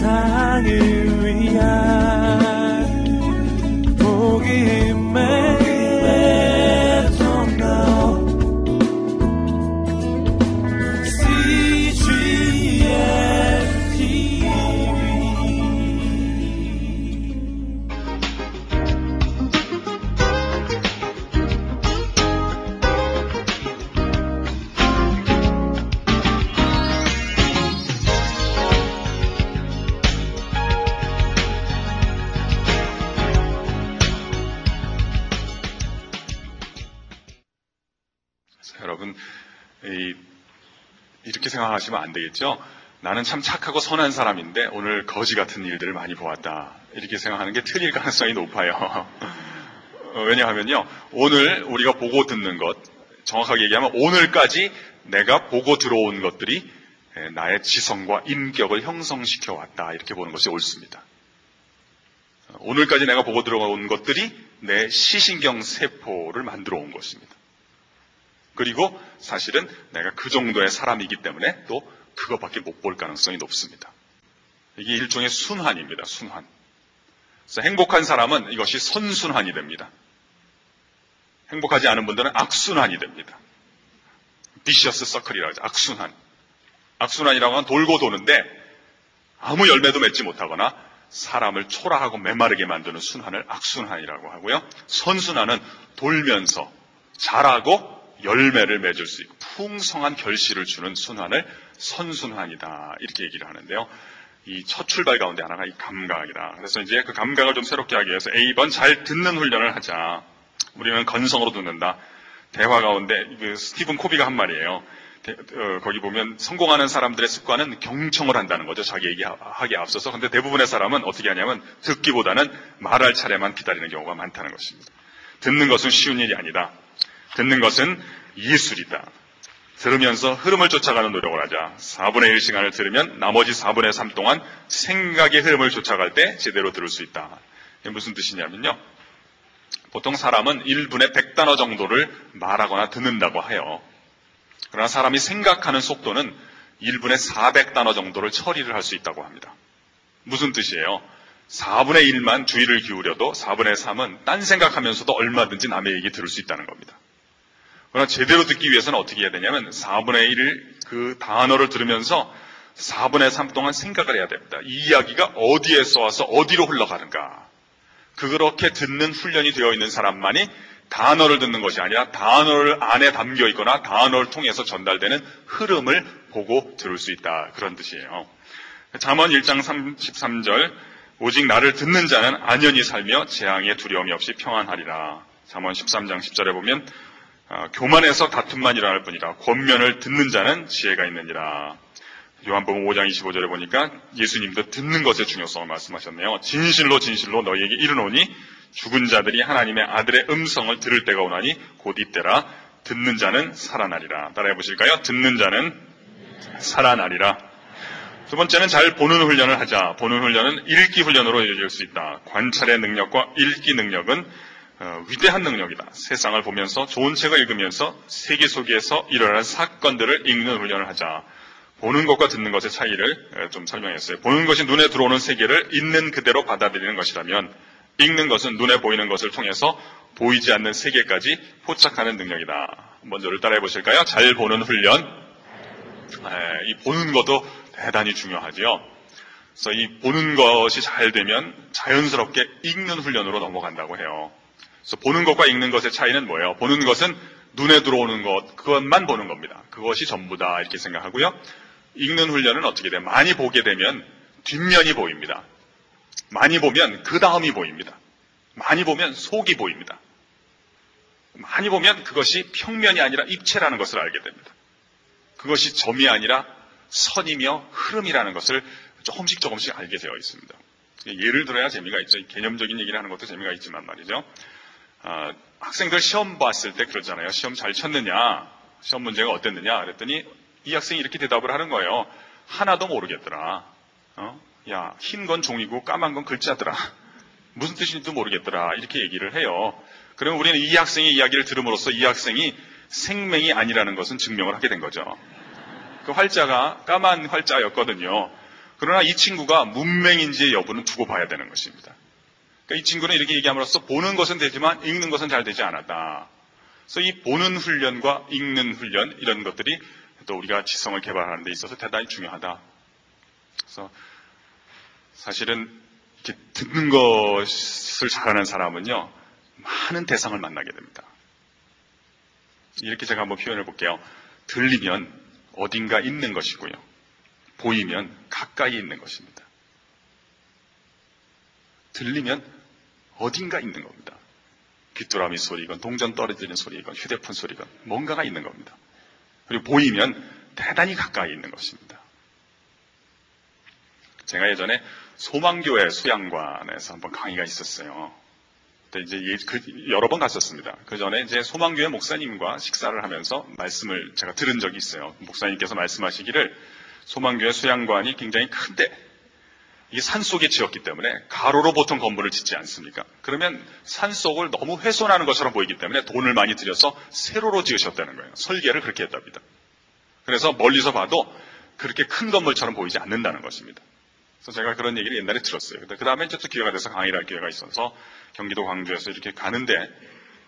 세상을 위한 생각하시면 안 되겠죠? 나는 참 착하고 선한 사람인데 오늘 거지 같은 일들을 많이 보았다. 이렇게 생각하는 게 틀릴 가능성이 높아요. 어, 왜냐하면요. 오늘 우리가 보고 듣는 것, 정확하게 얘기하면 오늘까지 내가 보고 들어온 것들이 나의 지성과 인격을 형성시켜 왔다. 이렇게 보는 것이 옳습니다. 오늘까지 내가 보고 들어온 것들이 내 시신경 세포를 만들어 온 것입니다. 그리고 사실은 내가 그 정도의 사람이기 때문에 또 그것밖에 못 볼 가능성이 높습니다. 이게 일종의 순환입니다. 순환. 그래서 행복한 사람은 이것이 선순환이 됩니다. 행복하지 않은 분들은 악순환이 됩니다. 비시어스 서클이라고 하죠. 악순환. 악순환이라고 하면 돌고 도는데 아무 열매도 맺지 못하거나 사람을 초라하고 메마르게 만드는 순환을 악순환이라고 하고요. 선순환은 돌면서 자라고 열매를 맺을 수 있고 풍성한 결실을 주는 순환을 선순환이다 이렇게 얘기를 하는데요. 이 첫 출발 가운데 하나가 이 감각이다. 그래서 이제 그 감각을 좀 새롭게 하기 위해서 A번 잘 듣는 훈련을 하자. 우리는 건성으로 듣는다. 대화 가운데 그 스티븐 코비가 한 말이에요. 어, 거기 보면 성공하는 사람들의 습관은 경청을 한다는 거죠. 자기 얘기하기에 앞서서. 근데 대부분의 사람은 어떻게 하냐면 듣기보다는 말할 차례만 기다리는 경우가 많다는 것입니다. 듣는 것은 쉬운 일이 아니다. 듣는 것은 예술이다. 들으면서 흐름을 쫓아가는 노력을 하자. 4분의 1 시간을 들으면 나머지 4분의 3 동안 생각의 흐름을 쫓아갈 때 제대로 들을 수 있다. 이게 무슨 뜻이냐면요. 보통 사람은 1분에 100단어 정도를 말하거나 듣는다고 해요. 그러나 사람이 생각하는 속도는 1분에 400단어 정도를 처리를 할 수 있다고 합니다. 무슨 뜻이에요? 4분의 1만 주의를 기울여도 4분의 3은 딴 생각하면서도 얼마든지 남의 얘기 들을 수 있다는 겁니다. 그러나 제대로 듣기 위해서는 어떻게 해야 되냐면 4분의 1을 그 단어를 들으면서 4분의 3 동안 생각을 해야 됩니다. 이 이야기가 어디에서 와서 어디로 흘러가는가. 그렇게 듣는 훈련이 되어 있는 사람만이 단어를 듣는 것이 아니라 단어를 안에 담겨 있거나 단어를 통해서 전달되는 흐름을 보고 들을 수 있다. 그런 뜻이에요. 잠언 1장 33절 오직 나를 듣는 자는 안연히 살며 재앙에 두려움이 없이 평안하리라. 잠언 13장 10절에 보면 어, 교만해서 다툼만 일어날 뿐이라 권면을 듣는 자는 지혜가 있느니라. 요한복음 5장 25절에 보니까 예수님도 듣는 것의 중요성을 말씀하셨네요. 진실로 진실로 너희에게 이르노니 죽은 자들이 하나님의 아들의 음성을 들을 때가 오나니 곧 이때라 듣는 자는 살아나리라. 따라해 보실까요? 듣는 자는 살아나리라. 두 번째는 잘 보는 훈련을 하자. 보는 훈련은 읽기 훈련으로 이어질 수 있다. 관찰의 능력과 읽기 능력은 어, 위대한 능력이다. 세상을 보면서 좋은 책을 읽으면서 세계 속에서 일어나는 사건들을 읽는 훈련을 하자. 보는 것과 듣는 것의 차이를 좀 설명했어요. 보는 것이 눈에 들어오는 세계를 있는 그대로 받아들이는 것이라면 읽는 것은 눈에 보이는 것을 통해서 보이지 않는 세계까지 포착하는 능력이다. 먼저를 따라해 보실까요? 잘 보는 훈련. 이 보는 것도 대단히 중요하지요. 그래서 이 보는 것이 잘 되면 자연스럽게 읽는 훈련으로 넘어간다고 해요. 그래서 보는 것과 읽는 것의 차이는 뭐예요? 보는 것은 눈에 들어오는 것, 그것만 보는 겁니다. 그것이 전부다. 이렇게 생각하고요. 읽는 훈련은 어떻게 돼요? 많이 보게 되면 뒷면이 보입니다. 많이 보면 그 다음이 보입니다. 많이 보면 속이 보입니다. 많이 보면 그것이 평면이 아니라 입체라는 것을 알게 됩니다. 그것이 점이 아니라 선이며 흐름이라는 것을 조금씩 조금씩 알게 되어 있습니다. 예를 들어야 재미가 있죠. 개념적인 얘기를 하는 것도 재미가 있지만 말이죠. 어, 학생들 시험 봤을 때 그러잖아요. 시험 잘 쳤느냐, 시험 문제가 어땠느냐 그랬더니 이 학생이 이렇게 대답을 하는 거예요. 하나도 모르겠더라. 어? 야, 흰 건 종이고 까만 건 글자더라. 무슨 뜻인지도 모르겠더라. 이렇게 얘기를 해요. 그러면 우리는 이 학생의 이야기를 들음으로써 이 학생이 생명이 아니라는 것은 증명을 하게 된 거죠. 그 활자가 까만 활자였거든요. 그러나 이 친구가 문맹인지의 여부는 두고 봐야 되는 것입니다. 그러니까 이 친구는 이렇게 얘기함으로써 보는 것은 되지만 읽는 것은 잘 되지 않았다. 그래서 이 보는 훈련과 읽는 훈련 이런 것들이 또 우리가 지성을 개발하는 데 있어서 대단히 중요하다. 그래서 사실은 듣는 것을 잘하는 사람은요 많은 대상을 만나게 됩니다. 이렇게 제가 한번 표현해 볼게요. 들리면 어딘가 있는 것이고요. 보이면 가까이 있는 것입니다. 들리면 어딘가 있는 겁니다. 귀뚜라미 소리건 동전 떨어지는 소리건 휴대폰 소리건 뭔가가 있는 겁니다. 그리고 보이면 대단히 가까이 있는 것입니다. 제가 예전에 소망교회 수양관에서 한번 강의가 있었어요. 이제 그 여러 번 갔었습니다. 그 전에 이제 소망교회 목사님과 식사를 하면서 말씀을 제가 들은 적이 있어요. 목사님께서 말씀하시기를 소망교회 수양관이 굉장히 큰데 이게 산 속에 지었기 때문에 가로로 보통 건물을 짓지 않습니까? 그러면 산 속을 너무 훼손하는 것처럼 보이기 때문에 돈을 많이 들여서 세로로 지으셨다는 거예요. 설계를 그렇게 했답니다. 그래서 멀리서 봐도 그렇게 큰 건물처럼 보이지 않는다는 것입니다. 그래서 제가 그런 얘기를 옛날에 들었어요. 그 다음에 또 기회가 돼서 강의를 할 기회가 있어서 경기도 광주에서 이렇게 가는데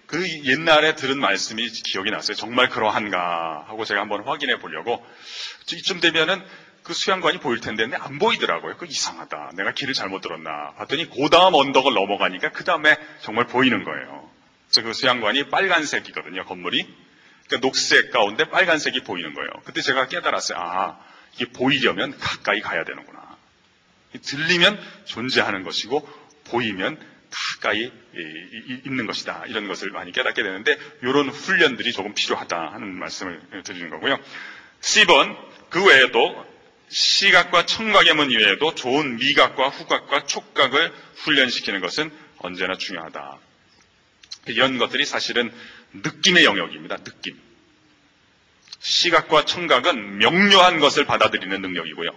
그 옛날에 들은 말씀이 기억이 났어요. 정말 그러한가 하고 제가 한번 확인해 보려고 이쯤 되면은 그 수양관이 보일 텐데 안 보이더라고요. 그 이상하다. 내가 길을 잘못 들었나. 봤더니 그 다음 언덕을 넘어가니까 그 다음에 정말 보이는 거예요. 그래서 그 수양관이 빨간색이거든요. 건물이. 그러니까 녹색 가운데 빨간색이 보이는 거예요. 그때 제가 깨달았어요. 아, 이게 보이려면 가까이 가야 되는구나. 들리면 존재하는 것이고 보이면 가까이 있는 것이다. 이런 것을 많이 깨닫게 되는데 이런 훈련들이 조금 필요하다 하는 말씀을 드리는 거고요. 10번 그 외에도 시각과 청각의 문 이외에도 좋은 미각과 후각과 촉각을 훈련시키는 것은 언제나 중요하다. 이런 것들이 사실은 느낌의 영역입니다. 느낌. 시각과 청각은 명료한 것을 받아들이는 능력이고요.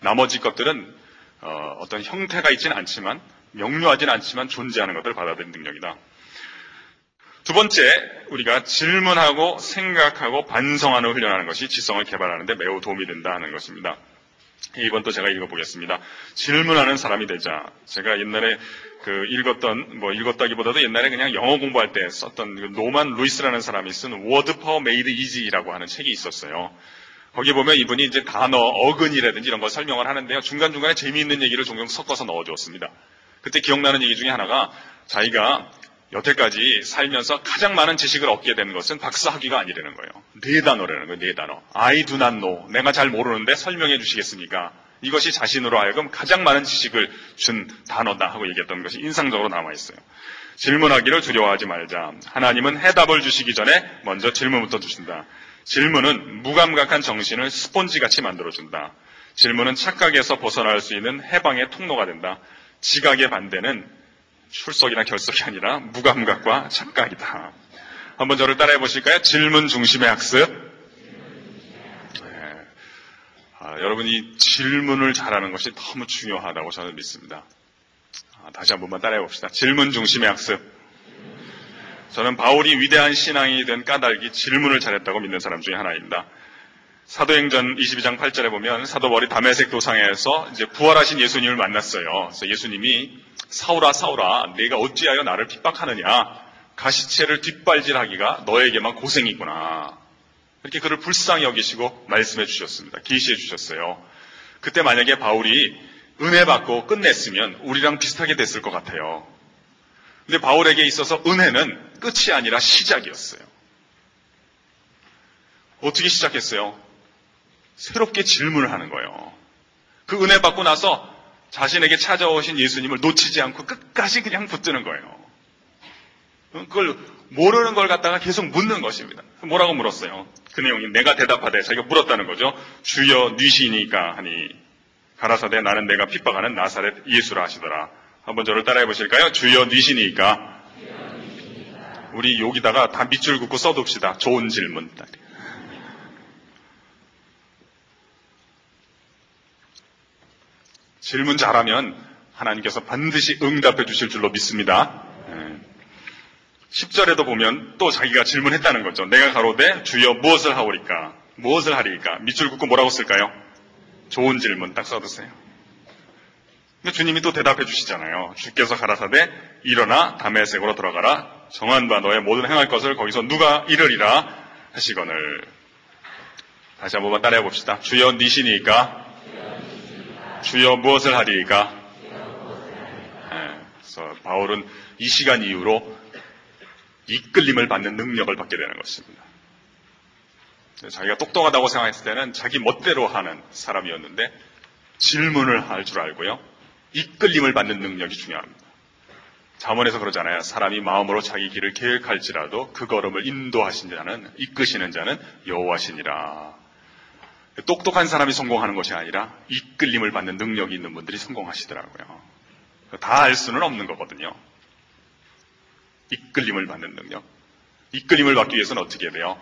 나머지 것들은 어, 떤 형태가 있지는 않지만 명료하진 않지만 존재하는 것을 받아들이는 능력이다. 두 번째, 우리가 질문하고 생각하고 반성하는 훈련하는 것이 지성을 개발하는데 매우 도움이 된다는 것입니다. 이번또 제가 읽어보겠습니다. 질문하는 사람이 되자. 제가 옛날에 그 읽었던, 뭐 읽었다기보다도 옛날에 그냥 영어 공부할 때 썼던 그 노만 루이스라는 사람이 쓴 Word Power Made Easy라고 하는 책이 있었어요. 거기 보면 이분이 이제 단어, 어근이라든지 이런 걸 설명을 하는데요. 중간중간에 재미있는 얘기를 종종 섞어서 넣어주었습니다. 그때 기억나는 얘기 중에 하나가 자기가 여태까지 살면서 가장 많은 지식을 얻게 된 것은 박사학위가 아니라는 거예요. 네 단어라는 거예요. 네 단어. I do not know. 내가 잘 모르는데 설명해 주시겠습니까? 이것이 자신으로 하여금 가장 많은 지식을 준 단어다 하고 얘기했던 것이 인상적으로 남아있어요. 질문하기를 두려워하지 말자. 하나님은 해답을 주시기 전에 먼저 질문부터 주신다. 질문은 무감각한 정신을 스폰지같이 만들어준다. 질문은 착각에서 벗어날 수 있는 해방의 통로가 된다. 지각의 반대는 출석이나 결석이 아니라 무감각과 착각이다. 한번 저를 따라해 보실까요? 질문 중심의 학습. 네. 아, 여러분이 질문을 잘하는 것이 너무 중요하다고 저는 믿습니다. 아, 다시 한 번만 따라해 봅시다. 질문 중심의 학습. 저는 바울이 위대한 신앙이 된 까닭이 질문을 잘했다고 믿는 사람 중에 하나입니다. 사도행전 22장 8절에 보면 사도 머리 담에색 도상에서 이제 부활하신 예수님을 만났어요. 그래서 예수님이 사울아 사울아 내가 어찌하여 나를 핍박하느냐 가시체를 뒷발질하기가 너에게만 고생이구나. 이렇게 그를 불쌍히 여기시고 말씀해 주셨습니다. 계시해 주셨어요. 그때 만약에 바울이 은혜 받고 끝냈으면 우리랑 비슷하게 됐을 것 같아요. 근데 바울에게 있어서 은혜는 끝이 아니라 시작이었어요. 어떻게 시작했어요? 새롭게 질문을 하는 거예요. 그 은혜 받고 나서 자신에게 찾아오신 예수님을 놓치지 않고 끝까지 그냥 붙드는 거예요. 그걸 모르는 걸 갖다가 계속 묻는 것입니다. 뭐라고 물었어요? 그 내용이 내가 대답하되 자기가 물었다는 거죠. 주여 뉘시니까 하니 가라사대 나는 내가 핍박하는 나사렛 예수라 하시더라. 한번 저를 따라해 보실까요? 주여 뉘시니까. 우리 여기다가 다 밑줄 긋고 써둡시다. 좋은 질문. 질문 잘하면 하나님께서 반드시 응답해 주실 줄로 믿습니다. 10절에도 보면 또 자기가 질문했다는 거죠. 내가 가로되 주여 무엇을 하오리까? 무엇을 하리까? 밑줄 긋고 뭐라고 쓸까요? 좋은 질문 딱 써두세요. 주님이 또 대답해 주시잖아요. 주께서 가라사대 일어나 담에색으로 들어가라. 정한 바 너의 모든 행할 것을 거기서 누가 이르리라 하시거늘. 다시 한 번만 따라해 봅시다. 주여 니시니까 주여 무엇을 하리이까? 네, 그래서 바울은 이 시간 이후로 이끌림을 받는 능력을 받게 되는 것입니다. 자기가 똑똑하다고 생각했을 때는 자기 멋대로 하는 사람이었는데 질문을 할 줄 알고요. 이끌림을 받는 능력이 중요합니다. 자문에서 그러잖아요. 사람이 마음으로 자기 길을 계획할지라도 그 걸음을 인도하신 자는 이끄시는 자는 여호와시니라. 똑똑한 사람이 성공하는 것이 아니라 이끌림을 받는 능력이 있는 분들이 성공하시더라고요. 다 알 수는 없는 거거든요. 이끌림을 받는 능력. 이끌림을 받기 위해서는 어떻게 해야 돼요?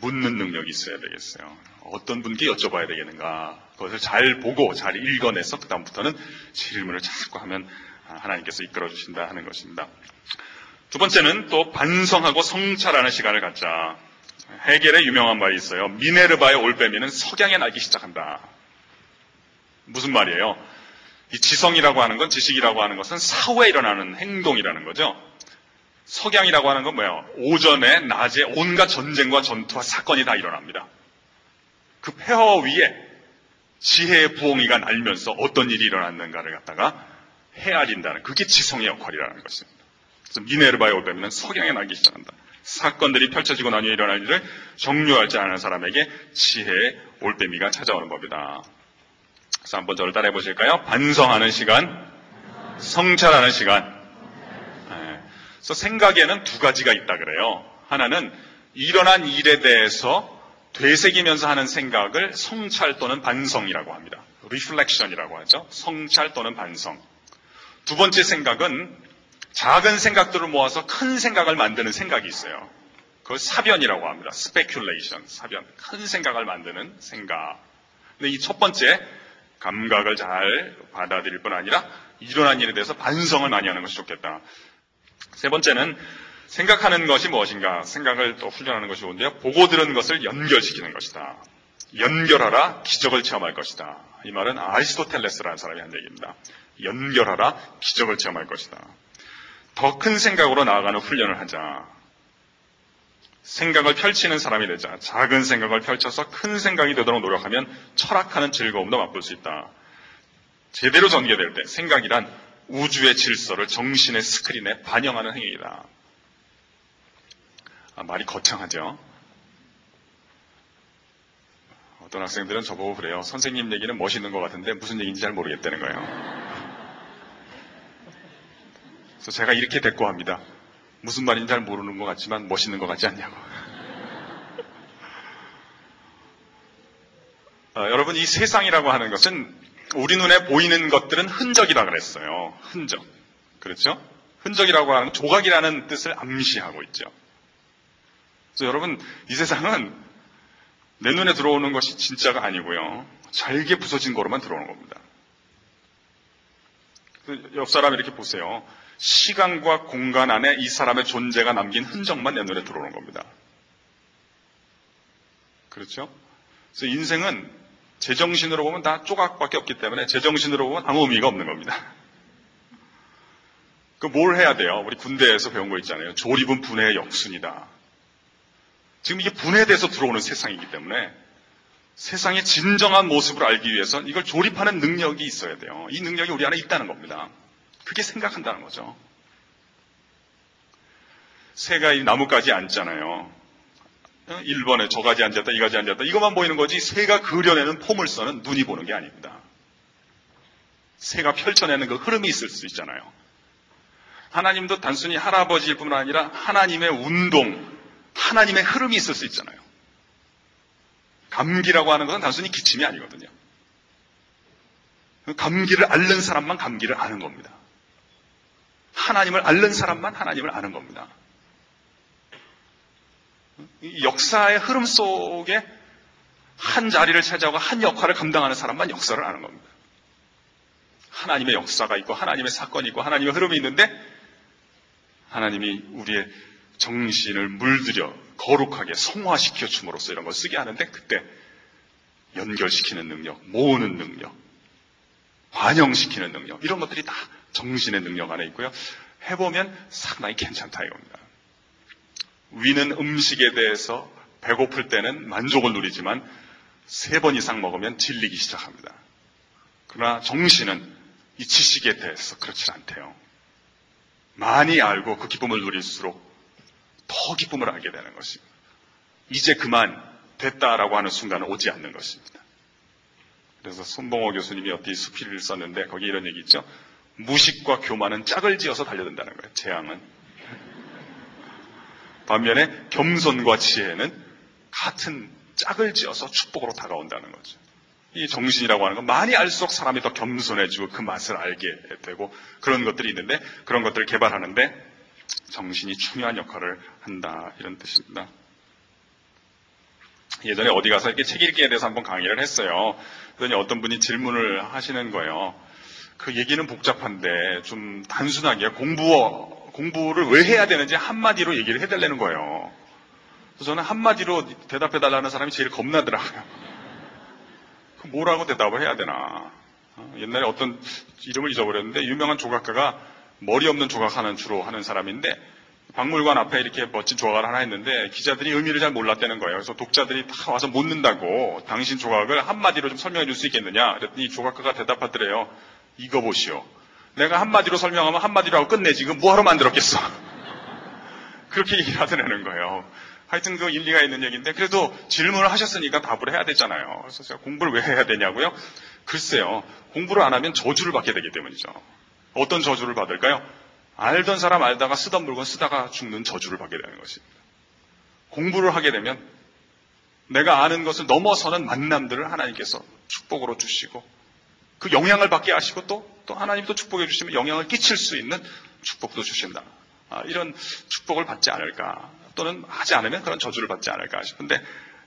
묻는 능력이 있어야 되겠어요. 어떤 분께 여쭤봐야 되겠는가. 그것을 잘 보고 잘 읽어내서 그다음부터는 질문을 자꾸 하면 하나님께서 이끌어 주신다 하는 것입니다. 두 번째는 또 반성하고 성찰하는 시간을 갖자. 해겔의 유명한 말이 있어요. 미네르바의 올빼미는 석양에 날기 시작한다. 무슨 말이에요? 이 지성이라고 하는 건 지식이라고 하는 것은 사후에 일어나는 행동이라는 거죠. 석양이라고 하는 건 뭐예요? 오전에 낮에 온갖 전쟁과 전투와 사건이 다 일어납니다. 그 폐허 위에 지혜의 부엉이가 날면서 어떤 일이 일어났는가를 갖다가 헤아린다는 그게 지성의 역할이라는 것입니다. 그래서 미네르바의 올빼미는 석양에 나기 시작한다. 사건들이 펼쳐지고 나뉘어 일어날 일을 정료할 줄 아는 사람에게 지혜의 올빼미가 찾아오는 법이다. 그래서 한번 저를 따라해 보실까요? 반성하는 시간, 성찰하는 시간. 네. 그래서 생각에는 두 가지가 있다 그래요. 하나는 일어난 일에 대해서 되새기면서 하는 생각을 성찰 또는 반성이라고 합니다. reflection이라고 하죠. 성찰 또는 반성. 두 번째 생각은 작은 생각들을 모아서 큰 생각을 만드는 생각이 있어요. 그걸 사변이라고 합니다. speculation, 사변. 큰 생각을 만드는 생각. 근데 이 첫 번째 감각을 잘 받아들일 뿐 아니라 일어난 일에 대해서 반성을 많이 하는 것이 좋겠다. 세 번째는 생각하는 것이 무엇인가 생각을 또 훈련하는 것이 좋은데요. 보고 들은 것을 연결시키는 것이다. 연결하라 기적을 체험할 것이다. 이 말은 아리스토텔레스라는 사람이 한 얘기입니다. 연결하라 기적을 체험할 것이다. 더 큰 생각으로 나아가는 훈련을 하자. 생각을 펼치는 사람이 되자. 작은 생각을 펼쳐서 큰 생각이 되도록 노력하면 철학하는 즐거움도 맛볼 수 있다. 제대로 전개될 때 생각이란 우주의 질서를 정신의 스크린에 반영하는 행위이다. 아, 말이 거창하죠? 어떤 학생들은 저보고 그래요. 선생님 얘기는 멋있는 것 같은데 무슨 얘기인지 잘 모르겠다는 거예요. 그래서 제가 이렇게 대꾸 합니다. 무슨 말인지 잘 모르는 것 같지만 멋있는 것 같지 않냐고. 어, 여러분 이 세상이라고 하는 것은 우리 눈에 보이는 것들은 흔적이라 그랬어요. 흔적. 그렇죠? 흔적이라고 하는 조각이라는 뜻을 암시하고 있죠. 그래서 여러분 이 세상은 내 눈에 들어오는 것이 진짜가 아니고요. 잘게 부서진 거로만 들어오는 겁니다. 그옆 사람 이렇게 보세요. 시간과 공간 안에 이 사람의 존재가 남긴 흔적만 내 눈에 들어오는 겁니다. 그렇죠? 그래서 인생은 제정신으로 보면 다 조각밖에 없기 때문에 제정신으로 보면 아무 의미가 없는 겁니다. 그 뭘 해야 돼요? 우리 군대에서 배운 거 있잖아요. 조립은 분해의 역순이다. 지금 이게 분해돼서 들어오는 세상이기 때문에 세상의 진정한 모습을 알기 위해선 이걸 조립하는 능력이 있어야 돼요. 이 능력이 우리 안에 있다는 겁니다. 그게 생각한다는 거죠. 새가 이 나무까지 앉잖아요. 1번에 저 가지 앉았다, 이 가지 앉았다. 이것만 보이는 거지 새가 그려내는 포물선은 눈이 보는 게 아닙니다. 새가 펼쳐내는 그 흐름이 있을 수 있잖아요. 하나님도 단순히 할아버지일 뿐만 아니라 하나님의 운동, 하나님의 흐름이 있을 수 있잖아요. 감기라고 하는 것은 단순히 기침이 아니거든요. 감기를 앓는 사람만 감기를 아는 겁니다. 하나님을 앓는 사람만 하나님을 아는 겁니다. 역사의 흐름 속에 한 자리를 차지하고 한 역할을 감당하는 사람만 역사를 아는 겁니다. 하나님의 역사가 있고 하나님의 사건이 있고 하나님의 흐름이 있는데 하나님이 우리의 정신을 물들여 거룩하게 성화시켜 줌으로써 이런 걸 쓰게 하는데 그때 연결시키는 능력, 모으는 능력, 반영시키는 능력, 이런 것들이 다 정신의 능력 안에 있고요. 해보면 상당히 괜찮다 이겁니다. 위는 음식에 대해서 배고플 때는 만족을 누리지만 세 번 이상 먹으면 질리기 시작합니다. 그러나 정신은 이 지식에 대해서 그렇지 않대요. 많이 알고 그 기쁨을 누릴수록 더 기쁨을 알게 되는 것입니다. 이제 그만 됐다라고 하는 순간은 오지 않는 것입니다. 그래서 손봉호 교수님이 어디 수필을 썼는데 거기 이런 얘기 있죠. 무식과 교만은 짝을 지어서 달려든다는 거예요. 재앙은. 반면에 겸손과 지혜는 같은 짝을 지어서 축복으로 다가온다는 거죠. 이 정신이라고 하는 건 많이 알수록 사람이 더 겸손해지고 그 맛을 알게 되고 그런 것들이 있는데 그런 것들을 개발하는데 정신이 중요한 역할을 한다 이런 뜻입니다. 예전에 어디 가서 이렇게 책 읽기에 대해서 한번 강의를 했어요. 그러니 어떤 분이 질문을 하시는 거예요. 그 얘기는 복잡한데 좀 단순하게 공부 공부를 왜 해야 되는지 한마디로 얘기를 해달라는 거예요. 그래서 저는 한마디로 대답해달라는 사람이 제일 겁나더라고요. 그 뭐라고 대답을 해야 되나. 어, 옛날에 어떤 이름을 잊어버렸는데 유명한 조각가가 머리 없는 조각하는 주로 하는 사람인데 박물관 앞에 이렇게 멋진 조각을 하나 했는데 기자들이 의미를 잘 몰랐다는 거예요. 그래서 독자들이 다 와서 묻는다고 당신 조각을 한마디로 좀 설명해 줄 수 있겠느냐. 그랬더니 조각가가 대답하더래요. 이거 보시오. 내가 한마디로 설명하면 한마디로 하고 끝내지. 이거 뭐하러 만들었겠어. 그렇게 얘기를 하더라는 거예요. 하여튼 그 일리가 있는 얘기인데 그래도 질문을 하셨으니까 답을 해야 되잖아요. 그래서 제가 공부를 왜 해야 되냐고요? 글쎄요. 공부를 안 하면 저주를 받게 되기 때문이죠. 어떤 저주를 받을까요? 알던 사람 알다가 쓰던 물건 쓰다가 죽는 저주를 받게 되는 것입니다. 공부를 하게 되면 내가 아는 것을 넘어서는 만남들을 하나님께서 축복으로 주시고 그 영향을 받게 하시고 또, 또 하나님도 축복해 주시면 영향을 끼칠 수 있는 축복도 주신다. 아, 이런 축복을 받지 않을까. 또는 하지 않으면 그런 저주를 받지 않을까 싶은데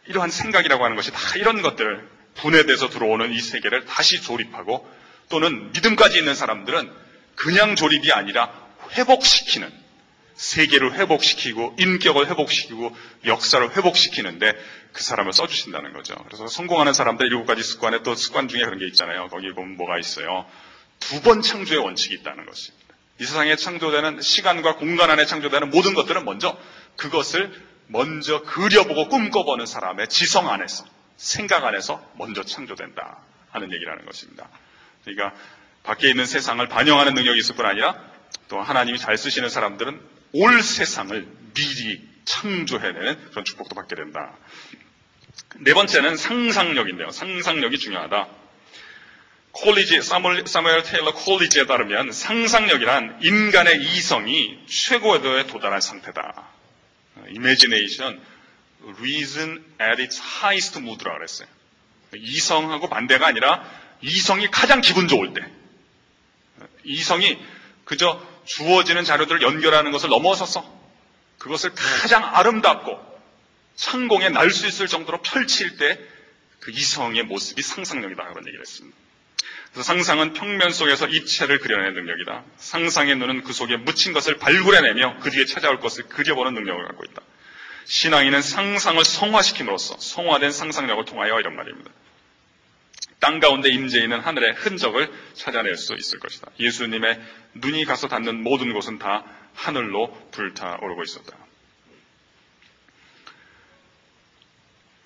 이러한 생각이라고 하는 것이 다 이런 것들 분해돼서 들어오는 이 세계를 다시 조립하고 또는 믿음까지 있는 사람들은 그냥 조립이 아니라 회복시키는 세계를 회복시키고 인격을 회복시키고 역사를 회복시키는데 그 사람을 써주신다는 거죠. 그래서 성공하는 사람들 일곱 가지 습관에 또 습관 중에 그런 게 있잖아요. 거기 보면 뭐가 있어요. 두 번 창조의 원칙이 있다는 것입니다. 이 세상에 창조되는 시간과 공간 안에 창조되는 모든 것들은 먼저 그것을 먼저 그려보고 꿈꿔보는 사람의 지성 안에서 생각 안에서 먼저 창조된다 하는 얘기라는 것입니다. 그러니까 밖에 있는 세상을 반영하는 능력이 있을 뿐 아니라 또 하나님이 잘 쓰시는 사람들은 올 세상을 미리 창조해내는 그런 축복도 받게 된다. 네 번째는 상상력인데요. 상상력이 중요하다. 콜리지, 사무엘, 테일러 콜리지에 따르면 상상력이란 인간의 이성이 최고도에 도달한 상태다. imagination, reason at its highest mood라 그랬어요. 이성하고 반대가 아니라 이성이 가장 기분 좋을 때. 이성이 그저 주어지는 자료들을 연결하는 것을 넘어서서 그것을 가장 아름답고 창공에 날 수 있을 정도로 펼칠 때 그 이성의 모습이 상상력이다. 그런 얘기를 했습니다. 그래서 상상은 평면 속에서 입체를 그려내는 능력이다. 상상의 눈은 그 속에 묻힌 것을 발굴해내며 그 뒤에 찾아올 것을 그려보는 능력을 갖고 있다. 신앙인은 상상을 성화시킴으로써 성화된 상상력을 통하여 이런 말입니다. 땅 가운데 임재 있는 하늘의 흔적을 찾아낼 수 있을 것이다. 예수님의 눈이 가서 닿는 모든 곳은 다 하늘로 불타오르고 있었다.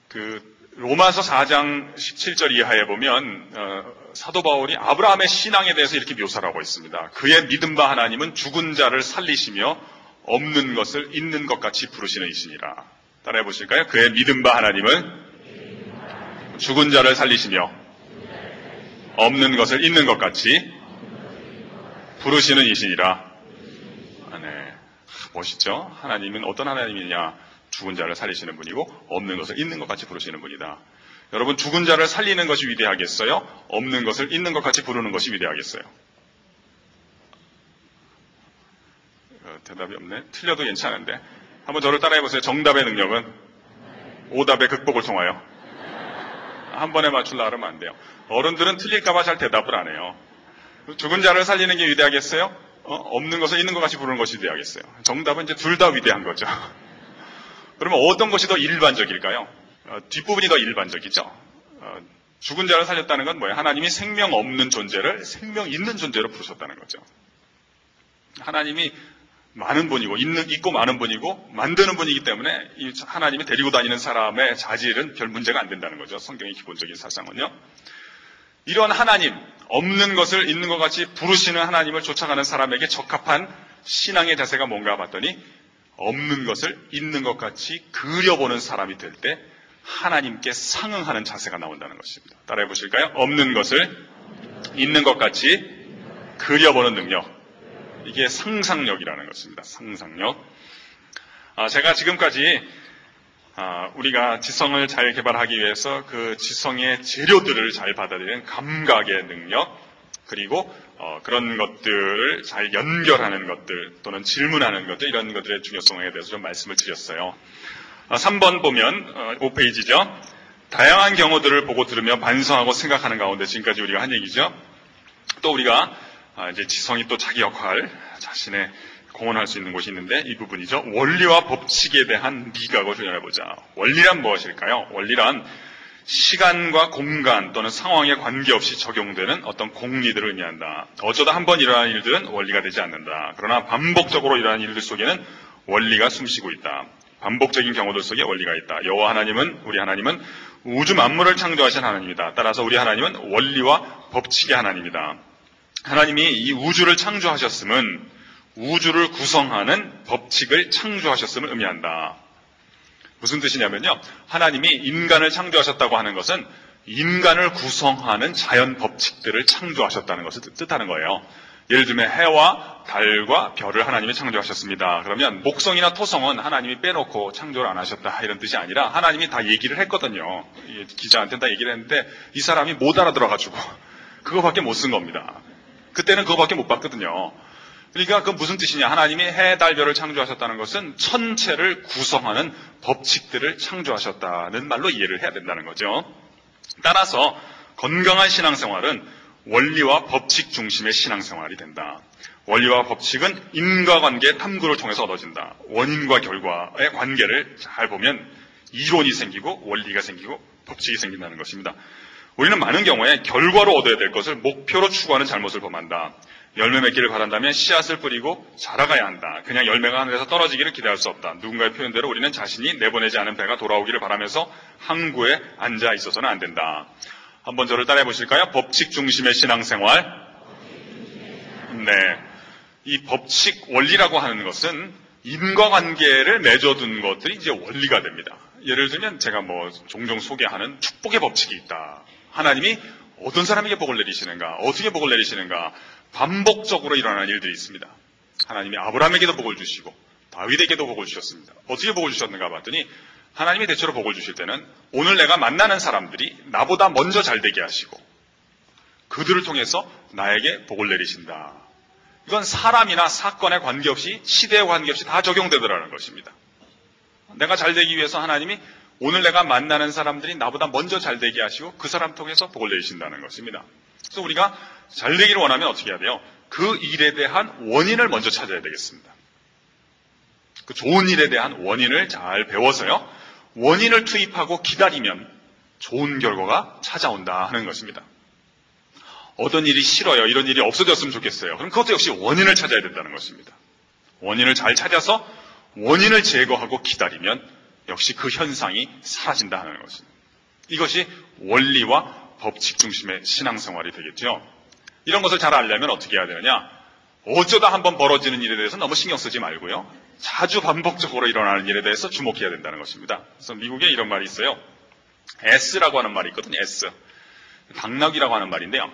그 로마서 4장 17절 이하에 보면 어, 사도 바울이 아브라함의 신앙에 대해서 이렇게 묘사를 하고 있습니다. 그의 믿음 바 하나님은 죽은 자를 살리시며 없는 것을 있는 것 같이 부르시는 이시니라. 따라해 보실까요? 그의 믿음 바 하나님은 죽은 자를 살리시며 없는 것을 있는 것 같이 부르시는 이시니라. 아, 네. 멋있죠? 하나님은 어떤 하나님이냐? 죽은 자를 살리시는 분이고 없는 것을 있는 것 같이 부르시는 분이다. 여러분 죽은 자를 살리는 것이 위대하겠어요? 없는 것을 있는 것 같이 부르는 것이 위대하겠어요? 어, 대답이 없네. 틀려도 괜찮은데 한번 저를 따라해 보세요. 정답의 능력은 오답의 극복을 통하여 한 번에 맞출라 하면 안 돼요. 어른들은 틀릴까봐 잘 대답을 안 해요. 죽은 자를 살리는 게 위대하겠어요? 어? 없는 것을 있는 것 같이 부르는 것이 위대하겠어요. 정답은 이제 둘 다 위대한 거죠. 그러면 어떤 것이 더 일반적일까요? 어, 뒷부분이 더 일반적이죠. 어, 죽은 자를 살렸다는 건 뭐예요? 하나님이 생명 없는 존재를 생명 있는 존재로 부르셨다는 거죠. 하나님이 많은 분이고 있는 있고 많은 분이고 만드는 분이기 때문에 이 하나님이 데리고 다니는 사람의 자질은 별 문제가 안 된다는 거죠. 성경의 기본적인 사상은요. 이런 하나님 없는 것을 있는 것 같이 부르시는 하나님을 쫓아가는 사람에게 적합한 신앙의 자세가 뭔가 봤더니 없는 것을 있는 것 같이 그려보는 사람이 될 때 하나님께 상응하는 자세가 나온다는 것입니다. 따라해 보실까요? 없는 것을 있는 것 같이 그려보는 능력. 이게 상상력이라는 것입니다. 상상력. 아, 제가 지금까지 아, 우리가 지성을 잘 개발하기 위해서 그 지성의 재료들을 잘 받아들이는 감각의 능력, 그리고 어, 그런 것들을 잘 연결하는 것들 또는 질문하는 것들 이런 것들의 중요성에 대해서 좀 말씀을 드렸어요. 아, 3번 보면 어, 5페이지죠. 다양한 경우들을 보고 들으며 반성하고 생각하는 가운데 지금까지 우리가 한 얘기죠. 또 우리가 아, 이제 지성이 또 자기 역할 자신의 공헌할 수 있는 곳이 있는데 이 부분이죠. 원리와 법칙에 대한 미각을 훈련해보자. 원리란 무엇일까요? 원리란 시간과 공간 또는 상황에 관계없이 적용되는 어떤 공리들을 의미한다. 어쩌다 한 번 일어난 일들은 원리가 되지 않는다. 그러나 반복적으로 일어나는 일들 속에는 원리가 숨쉬고 있다. 반복적인 경우들 속에 원리가 있다. 여호와 하나님은 우리 하나님은 우주 만물을 창조하신 하나님이다. 따라서 우리 하나님은 원리와 법칙의 하나님이다. 하나님이 이 우주를 창조하셨음은 우주를 구성하는 법칙을 창조하셨음을 의미한다. 무슨 뜻이냐면요. 하나님이 인간을 창조하셨다고 하는 것은 인간을 구성하는 자연 법칙들을 창조하셨다는 것을 뜻하는 거예요. 예를 들면 해와 달과 별을 하나님이 창조하셨습니다. 그러면 목성이나 토성은 하나님이 빼놓고 창조를 안 하셨다 이런 뜻이 아니라 하나님이 다 얘기를 했거든요. 기자한테 다 얘기를 했는데 이 사람이 못 알아들어가지고 그거밖에 못 쓴 겁니다. 그때는 그거밖에 못 봤거든요. 그러니까 그 무슨 뜻이냐? 하나님이 해, 달, 별을 창조하셨다는 것은 천체를 구성하는 법칙들을 창조하셨다는 말로 이해를 해야 된다는 거죠. 따라서 건강한 신앙생활은 원리와 법칙 중심의 신앙생활이 된다. 원리와 법칙은 인과관계 탐구를 통해서 얻어진다. 원인과 결과의 관계를 잘 보면 이론이 생기고 원리가 생기고 법칙이 생긴다는 것입니다. 우리는 많은 경우에 결과로 얻어야 될 것을 목표로 추구하는 잘못을 범한다. 열매 맺기를 바란다면 씨앗을 뿌리고 자라가야 한다. 그냥 열매가 하늘에서 떨어지기를 기대할 수 없다. 누군가의 표현대로 우리는 자신이 내보내지 않은 배가 돌아오기를 바라면서 항구에 앉아 있어서는 안 된다. 한번 저를 따라해 보실까요? 법칙 중심의 신앙생활. 네. 이 법칙 원리라고 하는 것은 인과관계를 맺어둔 것들이 이제 원리가 됩니다. 예를 들면 제가 뭐 종종 소개하는 축복의 법칙이 있다. 하나님이 어떤 사람에게 복을 내리시는가, 어떻게 복을 내리시는가, 반복적으로 일어나는 일들이 있습니다. 하나님이 아브라함에게도 복을 주시고 다윗에게도 복을 주셨습니다. 어떻게 복을 주셨는가 봤더니 하나님이 대체로 복을 주실 때는 오늘 내가 만나는 사람들이 나보다 먼저 잘 되게 하시고 그들을 통해서 나에게 복을 내리신다. 이건 사람이나 사건에 관계없이 시대에 관계없이 다 적용되더라는 것입니다. 내가 잘 되기 위해서 하나님이 오늘 내가 만나는 사람들이 나보다 먼저 잘 되게 하시고 그 사람 통해서 복을 내리신다는 것입니다. 그래서 우리가 잘 되기를 원하면 어떻게 해야 돼요? 그 일에 대한 원인을 먼저 찾아야 되겠습니다. 그 좋은 일에 대한 원인을 잘 배워서요. 원인을 투입하고 기다리면 좋은 결과가 찾아온다 하는 것입니다. 어떤 일이 싫어요. 이런 일이 없어졌으면 좋겠어요. 그럼 그것도 역시 원인을 찾아야 된다는 것입니다. 원인을 잘 찾아서 원인을 제거하고 기다리면 역시 그 현상이 사라진다 하는 것입니다. 이것이 원리와 법칙 중심의 신앙생활이 되겠죠. 이런 것을 잘 알려면 어떻게 해야 되느냐? 어쩌다 한번 벌어지는 일에 대해서 너무 신경 쓰지 말고요. 자주 반복적으로 일어나는 일에 대해서 주목해야 된다는 것입니다. 그래서 미국에 이런 말이 있어요. S라고 하는 말이 있거든요. S. 당나귀라고 하는 말인데요.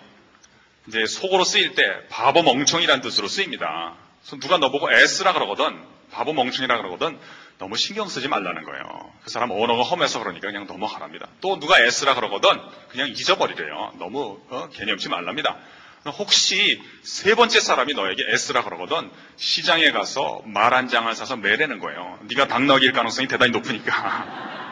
이제 속어로 쓰일 때 바보 멍청이라는 뜻으로 쓰입니다. 그래서 누가 너보고 S라 그러거든, 바보 멍청이라 그러거든, 너무 신경 쓰지 말라는 거예요. 그 사람 언어가 험해서 그러니까 그냥 넘어가랍니다. 또 누가 S라 그러거든 그냥 잊어버리래요. 너무 어, 개념치 말랍니다. 혹시 세 번째 사람이 너에게 S라 그러거든 시장에 가서 말 한 장을 사서 매래는 거예요. 네가 당나귀일 가능성이 대단히 높으니까.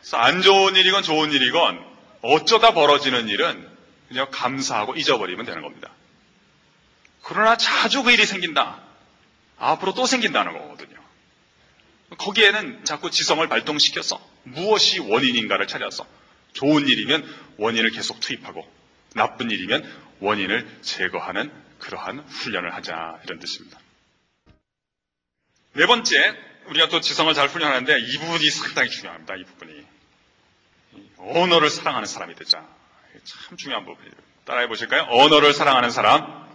그래서 안 좋은 일이건 좋은 일이건 어쩌다 벌어지는 일은 그냥 감사하고 잊어버리면 되는 겁니다. 그러나 자주 그 일이 생긴다. 앞으로 또 생긴다는 거거든요. 거기에는 자꾸 지성을 발동시켜서 무엇이 원인인가를 찾아서 좋은 일이면 원인을 계속 투입하고 나쁜 일이면 원인을 제거하는 그러한 훈련을 하자 이런 뜻입니다. 네 번째, 우리가 또 지성을 잘 훈련하는데 이 부분이 상당히 중요합니다. 이 부분이. 언어를 사랑하는 사람이 되자. 참 중요한 부분이에요. 따라해 보실까요? 언어를 사랑하는 사람.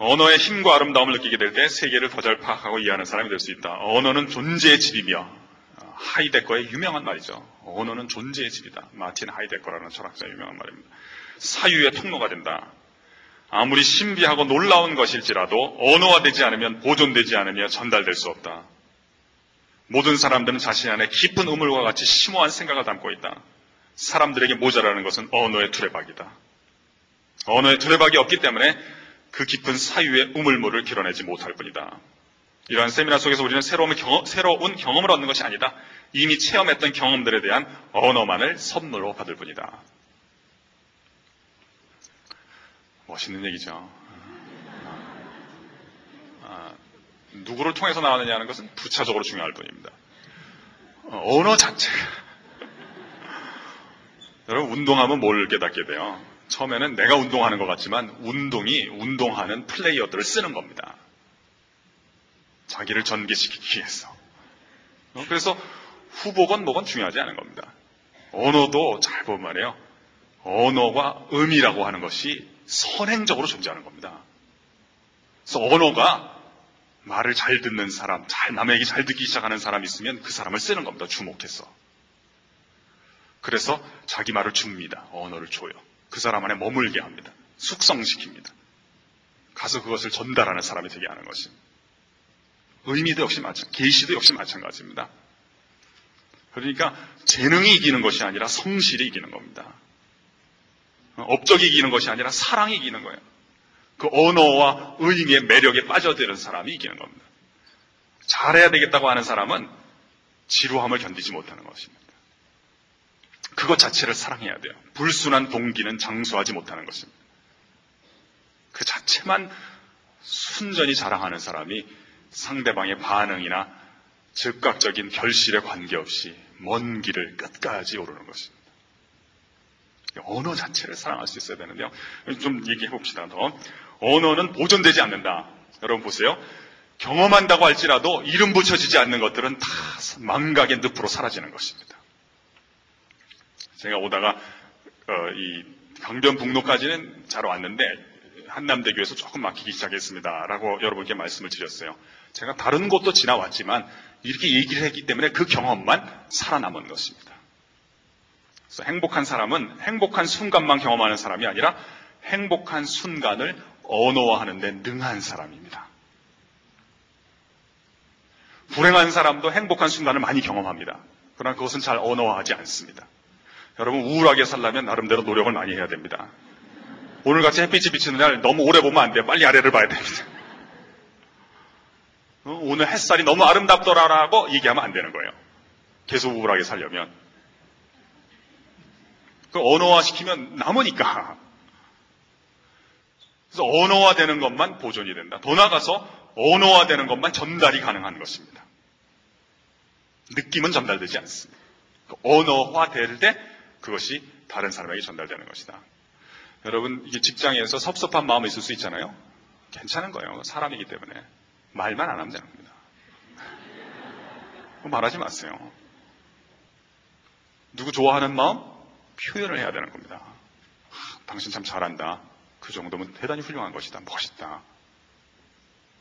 언어의 힘과 아름다움을 느끼게 될 때 세계를 더 잘 파악하고 이해하는 사람이 될 수 있다. 언어는 존재의 집이며 하이데거의 유명한 말이죠. 언어는 존재의 집이다. 마틴 하이데거라는 철학자의 유명한 말입니다. 사유의 통로가 된다. 아무리 신비하고 놀라운 것일지라도 언어화되지 않으면 보존되지 않으며 전달될 수 없다. 모든 사람들은 자신 안에 깊은 우물과 같이 심오한 생각을 담고 있다. 사람들에게 모자라는 것은 언어의 두레박이다. 언어의 두레박이 없기 때문에 그 깊은 사유의 우물물을 길어내지 못할 뿐이다. 이러한 세미나 속에서 우리는 새로운, 경험, 새로운 경험을 얻는 것이 아니다. 이미 체험했던 경험들에 대한 언어만을 선물로 받을 뿐이다. 멋있는 얘기죠. 아, 누구를 통해서 나왔느냐는 것은 부차적으로 중요할 뿐입니다. 어, 언어 자체가 여러분 운동하면 뭘 깨닫게 돼요? 처음에는 내가 운동하는 것 같지만 운동이 운동하는 플레이어들을 쓰는 겁니다. 자기를 전개시키기 위해서. 어, 그래서 후보건 뭐건 중요하지 않은 겁니다. 언어도 잘 보면 말이에요. 언어가 의미라고 하는 것이 선행적으로 존재하는 겁니다. 그래서 언어가 말을 잘 듣는 사람, 잘 남에게 잘 듣기 시작하는 사람이 있으면 그 사람을 쓰는 겁니다. 주목해서. 그래서 자기 말을 줍니다. 언어를 줘요. 그 사람 안에 머물게 합니다. 숙성시킵니다. 가서 그것을 전달하는 사람이 되게 하는 것입니다. 의미도 역시 마찬, 계시도 역시 마찬가지입니다. 그러니까 재능이 이기는 것이 아니라 성실이 이기는 겁니다. 업적이 이기는 것이 아니라 사랑이 이기는 거예요. 그 언어와 의미의 매력에 빠져드는 사람이 이기는 겁니다. 잘해야 되겠다고 하는 사람은 지루함을 견디지 못하는 것입니다. 그것 자체를 사랑해야 돼요. 불순한 동기는 장수하지 못하는 것입니다. 그 자체만 순전히 자랑하는 사람이 상대방의 반응이나 즉각적인 결실에 관계없이 먼 길을 끝까지 오르는 것입니다. 언어 자체를 사랑할 수 있어야 되는데요. 좀 얘기해 봅시다. 더. 언어는 보존되지 않는다. 여러분 보세요. 경험한다고 할지라도 이름 붙여지지 않는 것들은 다 망각의 늪으로 사라지는 것입니다. 제가 오다가 어, 이 강변북로까지는 잘 왔는데 한남대교에서 조금 막히기 시작했습니다 라고 여러분께 말씀을 드렸어요. 제가 다른 곳도 지나왔지만 이렇게 얘기를 했기 때문에 그 경험만 살아남은 것입니다. 그래서 행복한 사람은 행복한 순간만 경험하는 사람이 아니라 행복한 순간을 언어화하는 데 능한 사람입니다. 불행한 사람도 행복한 순간을 많이 경험합니다. 그러나 그것은 잘 언어화하지 않습니다. 여러분 우울하게 살려면 나름대로 노력을 많이 해야 됩니다. 오늘같이 햇빛이 비치는 날 너무 오래 보면 안 돼요. 빨리 아래를 봐야 됩니다. 어, 오늘 햇살이 너무 아름답더라라고 얘기하면 안 되는 거예요. 계속 우울하게 살려면. 그 언어화 시키면 남으니까. 그래서 언어화 되는 것만 보존이 된다. 더 나아가서 언어화 되는 것만 전달이 가능한 것입니다. 느낌은 전달되지 않습니다. 그 언어화 될 때 그것이 다른 사람에게 전달되는 것이다. 여러분, 이게 직장에서 섭섭한 마음이 있을 수 있잖아요. 괜찮은 거예요. 사람이기 때문에. 말만 안 하면 되는 겁니다. 말하지 마세요. 누구 좋아하는 마음? 표현을 해야 되는 겁니다. 당신 참 잘한다. 그 정도면 대단히 훌륭한 것이다. 멋있다.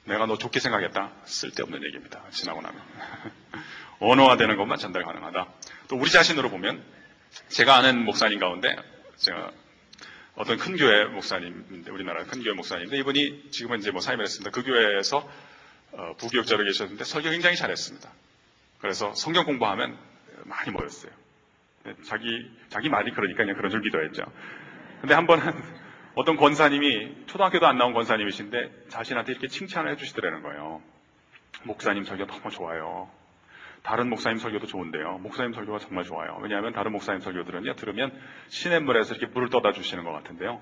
내가 너 좋게 생각했다. 쓸데없는 얘기입니다. 지나고 나면. 언어화되는 것만 전달 가능하다. 또 우리 자신으로 보면 제가 아는 목사님 가운데 제가 어떤 큰 교회 목사님인데 우리나라 큰 교회 목사님인데 이분이 지금은 이제 뭐 사임을 했습니다. 그 교회에서 어, 부교육자로 계셨는데 설교 굉장히 잘했습니다. 그래서 성경 공부하면 많이 모였어요. 자기 자기 말이 그러니까 그냥 그런 줄 기도했죠. 근데 한 번은 어떤 권사님이 초등학교도 안 나온 권사님이신데 자신한테 이렇게 칭찬을 해주시더라는 거예요. 목사님 설교 너무 좋아요. 다른 목사님 설교도 좋은데요. 목사님 설교가 정말 좋아요. 왜냐하면 다른 목사님 설교들은요, 들으면 시냇물에서 이렇게 물을 떠다 주시는 것 같은데요.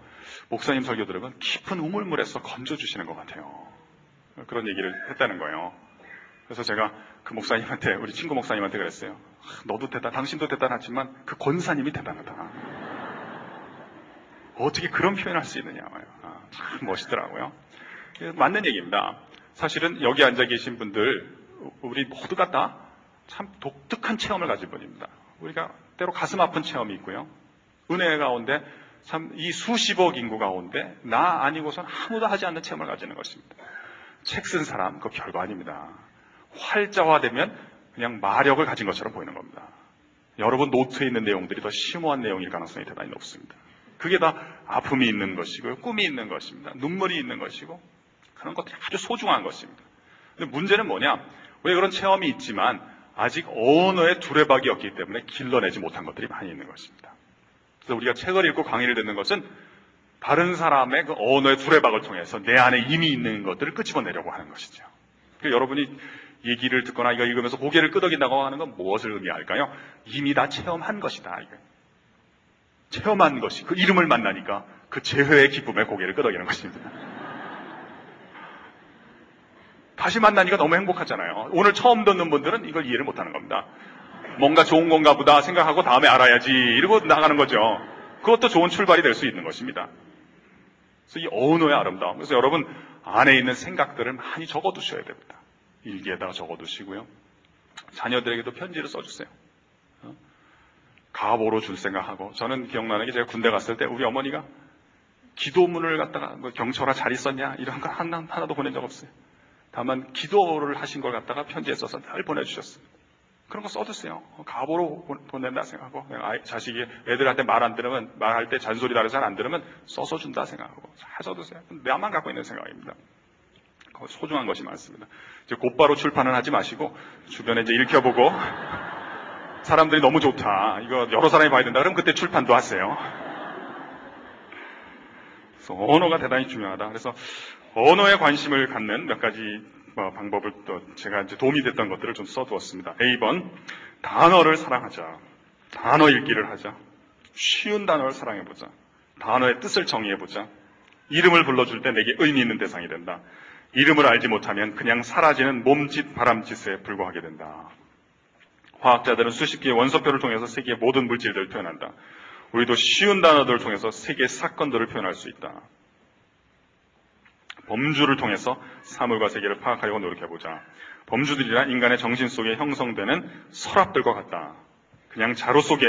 목사님 설교 들으면 깊은 우물물에서 건져 주시는 것 같아요. 그런 얘기를 했다는 거예요. 그래서 제가 그 목사님한테, 우리 친구 목사님한테 그랬어요. 아, 너도 대단, 당신도 대단하지만 그 권사님이 대단하다. 어떻게 그런 표현을 할 수 있느냐고요. 아, 참 멋있더라고요. 맞는 얘기입니다. 사실은 여기 앉아 계신 분들, 우리 모두가 다 참 독특한 체험을 가진 분입니다. 우리가 때로 가슴 아픈 체험이 있고요. 은혜 가운데 참 이 수십억 인구 가운데 나 아니고선 아무도 하지 않는 체험을 가지는 것입니다. 책 쓴 사람, 그 별거 아닙니다. 활자화되면 그냥 마력을 가진 것처럼 보이는 겁니다. 여러분 노트에 있는 내용들이 더 심오한 내용일 가능성이 대단히 높습니다. 그게 다 아픔이 있는 것이고 꿈이 있는 것입니다. 눈물이 있는 것이고 그런 것들이 아주 소중한 것입니다. 근데 문제는 뭐냐? 왜 그런 체험이 있지만 아직 언어의 두레박이 없기 때문에 길러내지 못한 것들이 많이 있는 것입니다. 그래서 우리가 책을 읽고 강의를 듣는 것은 다른 사람의 그 언어의 두레박을 통해서 내 안에 이미 있는 것들을 끄집어내려고 하는 것이죠. 그러니까 여러분이 얘기를 듣거나 이거 읽으면서 고개를 끄덕인다고 하는 건 무엇을 의미할까요? 이미 다 체험한 것이다. 이거. 체험한 것이 그 이름을 만나니까 그 재회의 기쁨에 고개를 끄덕이는 것입니다. 다시 만나니까 너무 행복하잖아요. 오늘 처음 듣는 분들은 이걸 이해를 못하는 겁니다. 뭔가 좋은 건가 보다 생각하고 다음에 알아야지 이러고 나가는 거죠. 그것도 좋은 출발이 될 수 있는 것입니다. 그래서 이 언어의 아름다움. 그래서 여러분 안에 있는 생각들을 많이 적어두셔야 됩니다. 일기에다가 적어두시고요. 자녀들에게도 편지를 써주세요. 어? 가보로 줄 생각하고 저는 기억나는 게 제가 군대 갔을 때 우리 어머니가 기도문을 갖다가 뭐 경철아 잘 있었냐 이런 거 하나, 하나도 보낸 적 없어요. 다만 기도를 하신 걸 갖다가 편지에 써서 잘 보내주셨어요. 그런 거 써두세요. 가보로 보낸다 생각하고 자식이 애들한테 말 안 들으면 말할 때 잔소리 나를 잘 안 들으면 써서 준다 생각하고 잘 써두세요. 내만 갖고 있는 생각입니다. 소중한 것이 많습니다. 이제 곧바로 출판은 하지 마시고 주변에 이제 읽혀보고 사람들이 너무 좋다. 이거 여러 사람이 봐야 된다. 그럼 그때 출판도 하세요. 그래서 언어가 대단히 중요하다. 그래서 언어에 관심을 갖는 몇 가지 뭐 방법을 또 제가 이제 도움이 됐던 것들을 좀 써두었습니다. A번 단어를 사랑하자. 단어 읽기를 하자. 쉬운 단어를 사랑해보자. 단어의 뜻을 정의해보자. 이름을 불러줄 때 내게 의미 있는 대상이 된다. 이름을 알지 못하면 그냥 사라지는 몸짓, 바람짓에 불과하게 된다. 화학자들은 수십 개의 원소표를 통해서 세계의 모든 물질들을 표현한다. 우리도 쉬운 단어들을 통해서 세계의 사건들을 표현할 수 있다. 범주를 통해서 사물과 세계를 파악하려고 노력해보자. 범주들이란 인간의 정신 속에 형성되는 서랍들과 같다. 그냥 자루 속에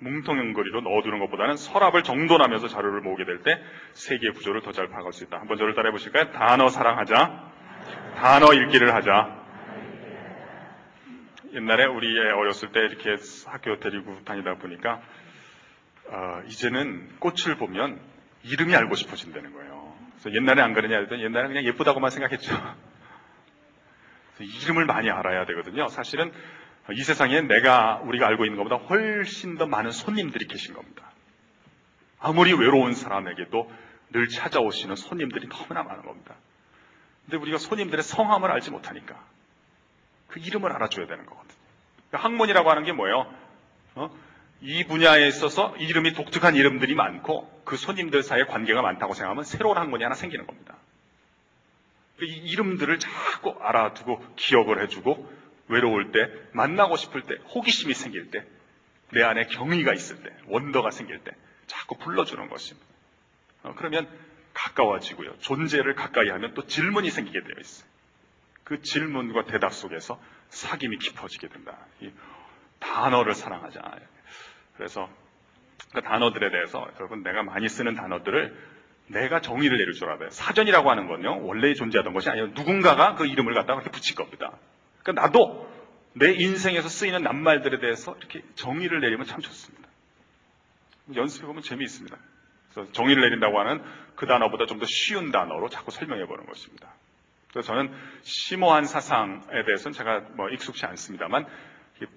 뭉텅거리로 넣어두는 것보다는 서랍을 정돈하면서 자료를 모으게 될 때 세계의 구조를 더 잘 파악할 수 있다. 한번 저를 따라해 보실까요? 단어 사랑하자. 단어 읽기를 하자. 옛날에 우리 애 어렸을 때 이렇게 학교 데리고 다니다 보니까 어, 이제는 꽃을 보면 이름이 알고 싶어진다는 거예요. 그래서 옛날에 안 그러냐 했더니 옛날에 그냥 예쁘다고만 생각했죠. 이름을 많이 알아야 되거든요. 사실은 이 세상에 내가 우리가 알고 있는 것보다 훨씬 더 많은 손님들이 계신 겁니다. 아무리 외로운 사람에게도 늘 찾아오시는 손님들이 너무나 많은 겁니다. 근데 우리가 손님들의 성함을 알지 못하니까 그 이름을 알아줘야 되는 거거든요. 그러니까 학문이라고 하는 게 뭐예요? 어? 이 분야에 있어서 이름이 독특한 이름들이 많고 그 손님들 사이에 관계가 많다고 생각하면 새로운 학문이 하나 생기는 겁니다. 이 이름들을 자꾸 알아두고 기억을 해주고 외로울 때, 만나고 싶을 때, 호기심이 생길 때, 내 안에 경의가 있을 때, 원더가 생길 때, 자꾸 불러주는 것입니다. 어, 그러면 가까워지고요. 존재를 가까이 하면 또 질문이 생기게 되어 있어요. 그 질문과 대답 속에서 사귐이 깊어지게 된다. 단어를 사랑하자. 그래서 그 단어들에 대해서 여러분 내가 많이 쓰는 단어들을 내가 정의를 내릴 줄 알아야 요 사전이라고 하는 건요, 원래 존재하던 것이 아니라 누군가가 그 이름을 갖다가 그렇게 붙일 겁니다. 그러니까 나도 내 인생에서 쓰이는 낱말들에 대해서 이렇게 정의를 내리면 참 좋습니다. 연습해보면 재미있습니다. 그래서 정의를 내린다고 하는 그 단어보다 좀 더 쉬운 단어로 자꾸 설명해보는 것입니다. 그래서 저는 심오한 사상에 대해서는 제가 뭐 익숙치 않습니다만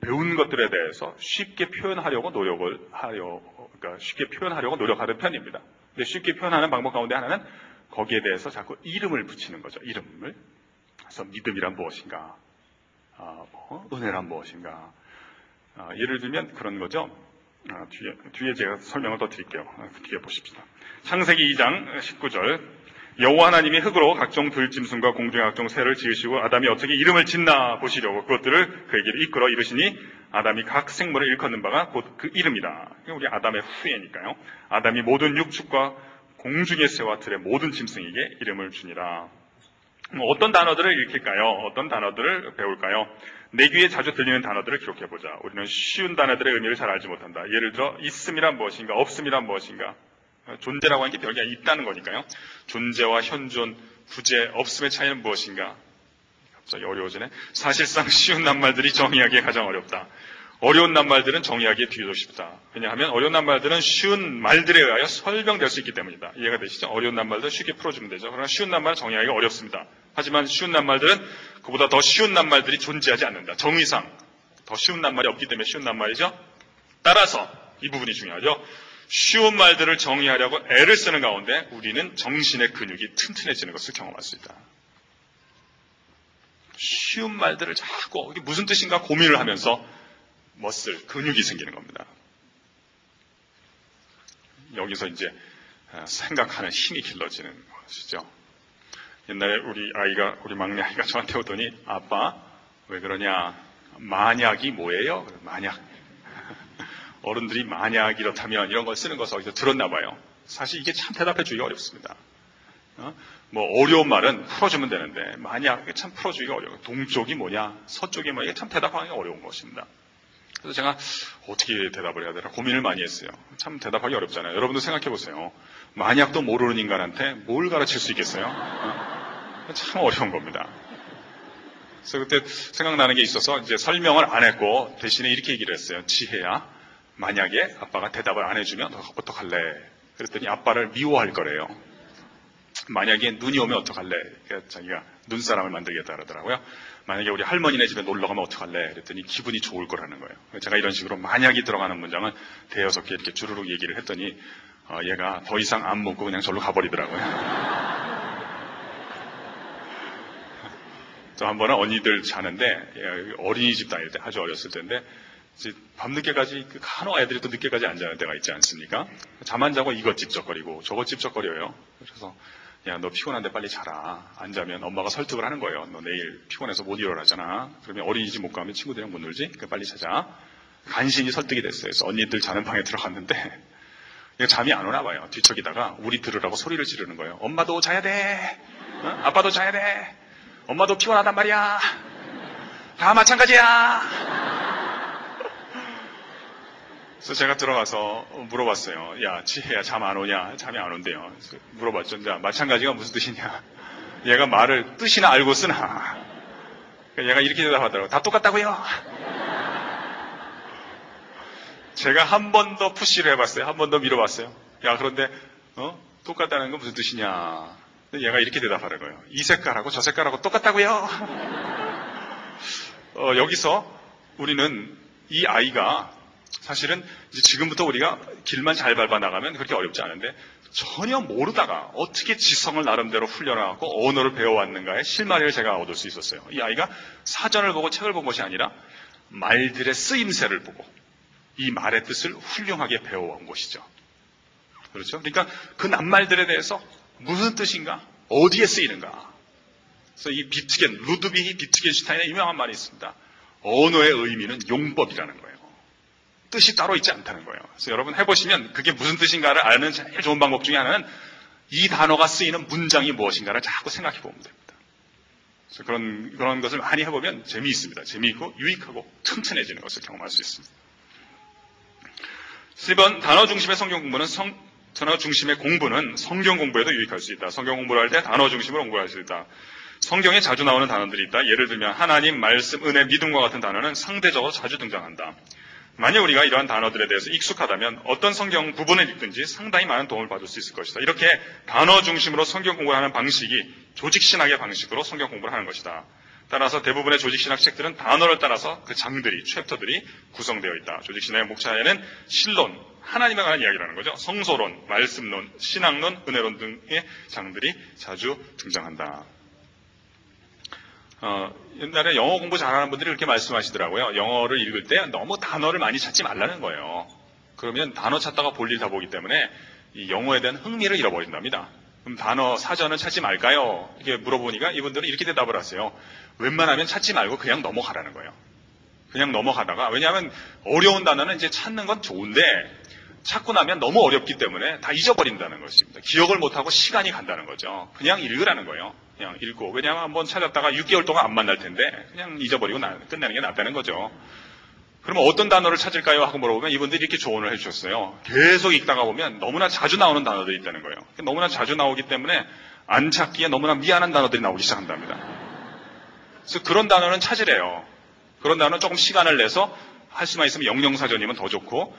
배운 것들에 대해서 쉽게 표현하려고 노력을 하려, 그러니까 쉽게 표현하려고 노력하는 편입니다. 근데 쉽게 표현하는 방법 가운데 하나는 거기에 대해서 자꾸 이름을 붙이는 거죠. 이름을. 그래서 믿음이란 무엇인가? 아, 뭐, 은혜란 무엇인가? 아, 예를 들면 그런 거죠. 아, 뒤에, 뒤에 제가 설명을 더 드릴게요. 그 뒤에 보십시다. 창세기 2장 19절. 여호와 하나님이 흙으로 각종 들짐승과 공중의 각종 새를 지으시고 아담이 어떻게 이름을 짓나 보시려고 그것들을 그에게로 이끌어 이르시니 아담이 각 생물을 일컫는 바가 곧 그 이름이다. 우리 아담의 후예니까요. 아담이 모든 육축과 공중의 새와 들의 모든 짐승에게 이름을 주니라. 뭐 어떤 단어들을 읽힐까요? 어떤 단어들을 배울까요? 내 귀에 자주 들리는 단어들을 기록해보자. 우리는 쉬운 단어들의 의미를 잘 알지 못한다. 예를 들어, 있음이란 무엇인가, 없음이란 무엇인가, 존재라고 하는 게 별게 있다는 거니까요. 존재와 현존, 부재, 없음의 차이는 무엇인가? 갑자기 어려워지네. 사실상 쉬운 낱말들이 정의하기에 가장 어렵다. 어려운 낱말들은 정의하기에 비교적 쉽다. 왜냐하면 어려운 낱말들은 쉬운 말들에 의하여 설명될 수 있기 때문이다. 이해가 되시죠? 어려운 낱말들 쉽게 풀어주면 되죠. 그러나 쉬운 낱말은 정의하기가 어렵습니다. 하지만 쉬운 낱말들은 그보다 더 쉬운 낱말들이 존재하지 않는다. 정의상 더 쉬운 낱말이 없기 때문에 쉬운 낱말이죠. 따라서 이 부분이 중요하죠. 쉬운 말들을 정의하려고 애를 쓰는 가운데 우리는 정신의 근육이 튼튼해지는 것을 경험할 수 있다. 쉬운 말들을 자꾸 이게 무슨 뜻인가 고민을 하면서 멋을 근육이 생기는 겁니다. 여기서 이제 아, 생각하는 힘이 길러지는 것이죠. 옛날에 우리 아이가 우리 막내 아이가 저한테 오더니 아빠 왜 그러냐 만약이 뭐예요? 만약 어른들이 만약 이렇다면 이런 걸 쓰는 것을 어디서 들었나 봐요. 사실 이게 참 대답해 주기가 어렵습니다. 어? 뭐 어려운 말은 풀어주면 되는데 만약 참 풀어주기가 어려워요. 동쪽이 뭐냐, 서쪽이 뭐냐, 이게 참 대답하기가 어려운 것입니다. 그래서 제가 어떻게 대답을 해야 되나 고민을 많이 했어요. 참 대답하기 어렵잖아요. 여러분도 생각해 보세요. 만약도 모르는 인간한테 뭘 가르칠 수 있겠어요? 어? 참 어려운 겁니다. 그래서 그때 생각나는 게 있어서 이제 설명을 안 했고 대신에 이렇게 얘기를 했어요. 지혜야, 만약에 아빠가 대답을 안 해주면 어떡할래? 그랬더니 아빠를 미워할 거래요. 만약에 눈이 오면 어떡할래? 자기가 눈사람을 만들겠다 그러더라고요. 만약에 우리 할머니네 집에 놀러 가면 어떡할래? 그랬더니 기분이 좋을 거라는 거예요. 제가 이런 식으로 만약이 들어가는 문장은 대여섯 개 이렇게 주르륵 얘기를 했더니 어, 얘가 더 이상 안 묻고 그냥 절로 가버리더라고요. 저 한 번은 언니들 자는데 예, 어린이집 다닐 때 아주 어렸을 때인데 밤늦게까지 그 간호 애들이 또 늦게까지 안 자는 때가 있지 않습니까? 잠 안 자고 이것 찝쩍거리고 저것 찝쩍거려요. 그래서 야, 너 피곤한데 빨리 자라. 안 자면 엄마가 설득을 하는 거예요. 너 내일 피곤해서 못 일어나잖아. 그러면 어린이집 못 가면 친구들이랑 못 놀지? 그러니까 빨리 자자. 간신히 설득이 됐어요. 그래서 언니들 자는 방에 들어갔는데 잠이 안 오나 봐요. 뒤척이다가 우리 들으라고 소리를 지르는 거예요. 엄마도 자야 돼. 어? 아빠도 자야 돼. 엄마도 피곤하단 말이야. 다 마찬가지야. 그래서 제가 들어가서 물어봤어요. 야, 지혜야, 잠 안 오냐? 잠이 안 온대요. 물어봤죠. 자, 마찬가지가 무슨 뜻이냐? 얘가 말을 뜻이나 알고 쓰나? 얘가 이렇게 대답하더라고요. 다 똑같다고요? 제가 한 번 더 푸시를 해봤어요. 한 번 더 밀어봤어요. 야, 그런데, 어? 똑같다는 건 무슨 뜻이냐? 얘가 이렇게 대답하더라고요. 이 색깔하고 저 색깔하고 똑같다고요? 어, 여기서 우리는 이 아이가 사실은 지금부터 우리가 길만 잘 밟아 나가면 그렇게 어렵지 않은데 전혀 모르다가 어떻게 지성을 나름대로 훈련하고 언어를 배워왔는가의 실마리를 제가 얻을 수 있었어요. 이 아이가 사전을 보고 책을 본 것이 아니라 말들의 쓰임새를 보고 이 말의 뜻을 훌륭하게 배워온 것이죠. 그렇죠? 그러니까 그 낱말들에 대해서 무슨 뜻인가? 어디에 쓰이는가? 그래서 이 비트겐, 루드비히 비트겐슈타인의 유명한 말이 있습니다. 언어의 의미는 용법이라는 거예요. 뜻이 따로 있지 않다는 거예요. 그래서 여러분 해보시면 그게 무슨 뜻인가를 아는 제일 좋은 방법 중에 하나는 이 단어가 쓰이는 문장이 무엇인가를 자꾸 생각해 보면 됩니다. 그래서 그런, 그런 것을 많이 해보면 재미있습니다. 재미있고 유익하고 튼튼해지는 것을 경험할 수 있습니다. 10번 단어 중심의 성경 공부는 성, 단어 중심의 공부는 성경 공부에도 유익할 수 있다. 성경 공부를 할 때 단어 중심으로 공부할 수 있다. 성경에 자주 나오는 단어들이 있다. 예를 들면 하나님, 말씀, 은혜, 믿음과 같은 단어는 상대적으로 자주 등장한다. 만약 우리가 이러한 단어들에 대해서 익숙하다면 어떤 성경 부분을 읽든지 상당히 많은 도움을 받을 수 있을 것이다. 이렇게 단어 중심으로 성경 공부를 하는 방식이 조직신학의 방식으로 성경 공부를 하는 것이다. 따라서 대부분의 조직신학 책들은 단어를 따라서 그 장들이, 챕터들이 구성되어 있다. 조직신학의 목차에는 실론, 하나님에 관한 이야기라는 거죠. 성소론, 말씀론, 신학론, 은혜론 등의 장들이 자주 등장한다. 어, 옛날에 영어 공부 잘하는 분들이 그렇게 말씀하시더라고요. 영어를 읽을 때 너무 단어를 많이 찾지 말라는 거예요. 그러면 단어 찾다가 볼일 다 보기 때문에 이 영어에 대한 흥미를 잃어버린답니다. 그럼 단어 사전은 찾지 말까요? 이렇게 물어보니까 이분들은 이렇게 대답을 하세요. 웬만하면 찾지 말고 그냥 넘어가라는 거예요. 그냥 넘어가다가 왜냐하면 어려운 단어는 이제 찾는 건 좋은데 찾고 나면 너무 어렵기 때문에 다 잊어버린다는 것입니다. 기억을 못하고 시간이 간다는 거죠. 그냥 읽으라는 거예요. 그냥 읽고 왜냐하면 한번 찾았다가 6개월 동안 안 만날 텐데 그냥 잊어버리고 나- 끝내는 게 낫다는 거죠. 그러면 어떤 단어를 찾을까요? 하고 물어보면 이분들이 이렇게 조언을 해주셨어요. 계속 읽다가 보면 너무나 자주 나오는 단어들이 있다는 거예요. 너무나 자주 나오기 때문에 안 찾기에 너무나 미안한 단어들이 나오기 시작한답니다. 그래서 그런 단어는 찾으래요. 그런 단어는 조금 시간을 내서 할 수만 있으면 영영사전이면 더 좋고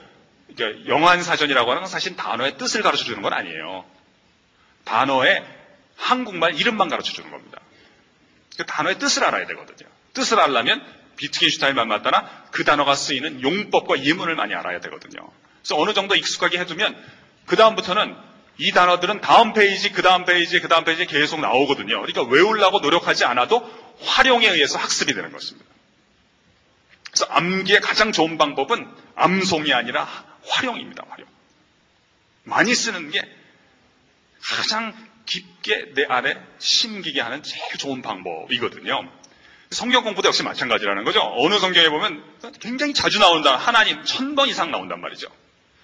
이제 영환사전이라고 하는 건 사실 단어의 뜻을 가르쳐 주는 건 아니에요. 단어의 한국말 이름만 가르쳐 주는 겁니다. 그 단어의 뜻을 알아야 되거든요. 뜻을 알려면 비트겐슈타인만 맞다나 그 단어가 쓰이는 용법과 예문을 많이 알아야 되거든요. 그래서 어느 정도 익숙하게 해두면 그 다음부터는 이 단어들은 다음 페이지, 그 다음 페이지, 그 다음 페이지에 계속 나오거든요. 그러니까 외우려고 노력하지 않아도 활용에 의해서 학습이 되는 것입니다. 그래서 암기의 가장 좋은 방법은 암송이 아니라 활용입니다. 활용. 많이 쓰는 게 가장 깊게 내 안에 심기게 하는 제일 좋은 방법이거든요. 성경 공부도 역시 마찬가지라는 거죠. 어느 성경에 보면 굉장히 자주 나온다. 하나님 천 번 이상 나온단 말이죠.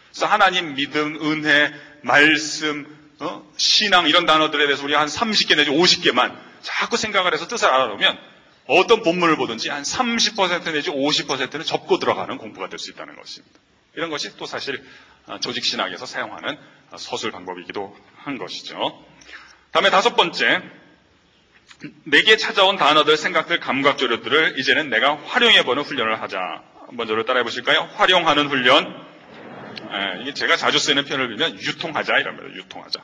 그래서 하나님 믿음, 은혜, 말씀, 어? 신앙 이런 단어들에 대해서 우리가 한 30개 내지 50개만 자꾸 생각을 해서 뜻을 알아놓으면 어떤 본문을 보든지 한 30% 내지 50%는 접고 들어가는 공부가 될 수 있다는 것입니다. 이런 것이 또 사실 아, 조직신학에서 사용하는 아, 서술 방법이기도 한 것이죠. 다음에 다섯 번째, 내게 찾아온 단어들, 생각들, 감각 조류들을 이제는 내가 활용해보는 훈련을 하자. 한번 저를 따라해 보실까요? 활용하는 훈련. 예, 이게 제가 자주 쓰는 표현을 빌면 유통하자 이랍니다. 유통하자.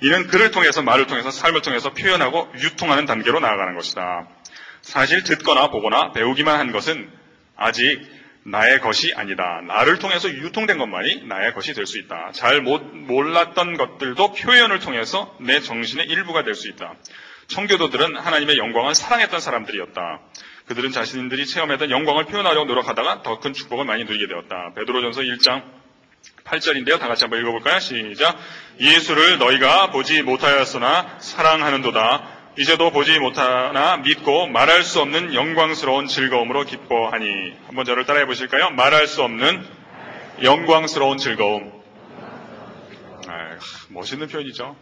이는 글을 통해서 말을 통해서 삶을 통해서 표현하고 유통하는 단계로 나아가는 것이다. 사실 듣거나 보거나 배우기만 한 것은 아직 나의 것이 아니다. 나를 통해서 유통된 것만이 나의 것이 될 수 있다. 잘 못, 몰랐던 것들도 표현을 통해서 내 정신의 일부가 될 수 있다. 청교도들은 하나님의 영광을 사랑했던 사람들이었다. 그들은 자신들이 체험했던 영광을 표현하려고 노력하다가 더 큰 축복을 많이 누리게 되었다. 베드로전서 1장 8절인데요. 다 같이 한번 읽어볼까요? 시작. 예수를 너희가 보지 못하였으나 사랑하는도다. 이제도 보지 못하나 믿고 말할 수 없는 영광스러운 즐거움으로 기뻐하니. 한번 저를 따라해 보실까요? 말할 수 없는 영광스러운 즐거움. 아, 멋있는 표현이죠.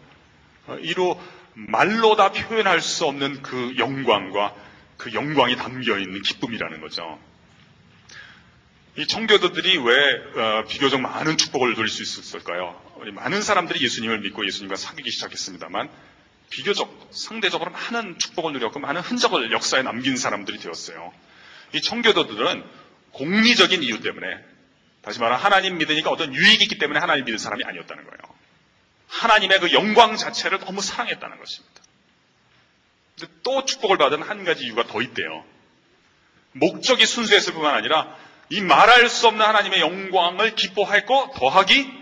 어, 이로 말로 다 표현할 수 없는 그 영광과 그 영광이 담겨 있는 기쁨이라는 거죠. 이 청교도들이 왜 어, 비교적 많은 축복을 누릴 수 있었을까요? 많은 사람들이 예수님을 믿고 예수님과 사귀기 시작했습니다만 비교적 상대적으로 많은 축복을 누렸고 많은 흔적을 역사에 남긴 사람들이 되었어요. 이 청교도들은 공리적인 이유 때문에 다시 말하면 하나님 믿으니까 어떤 유익이 있기 때문에 하나님 믿는 사람이 아니었다는 거예요. 하나님의 그 영광 자체를 너무 사랑했다는 것입니다. 근데 또 축복을 받은 한 가지 이유가 더 있대요. 목적이 순수했을 뿐만 아니라 이 말할 수 없는 하나님의 영광을 기뻐했고 더하기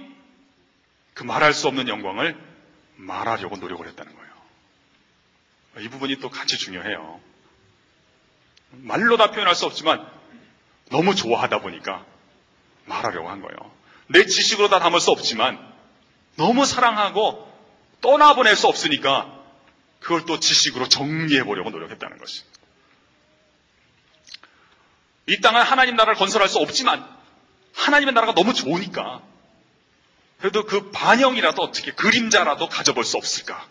그 말할 수 없는 영광을 말하려고 노력을 했다는 거예요. 이 부분이 또 같이 중요해요. 말로 다 표현할 수 없지만 너무 좋아하다 보니까 말하려고 한 거예요. 내 지식으로 다 담을 수 없지만 너무 사랑하고 떠나보낼 수 없으니까 그걸 또 지식으로 정리해 보려고 노력했다는 것입니다. 이 땅은 하나님 나라를 건설할 수 없지만 하나님의 나라가 너무 좋으니까 그래도 그 반영이라도 어떻게 그림자라도 가져볼 수 없을까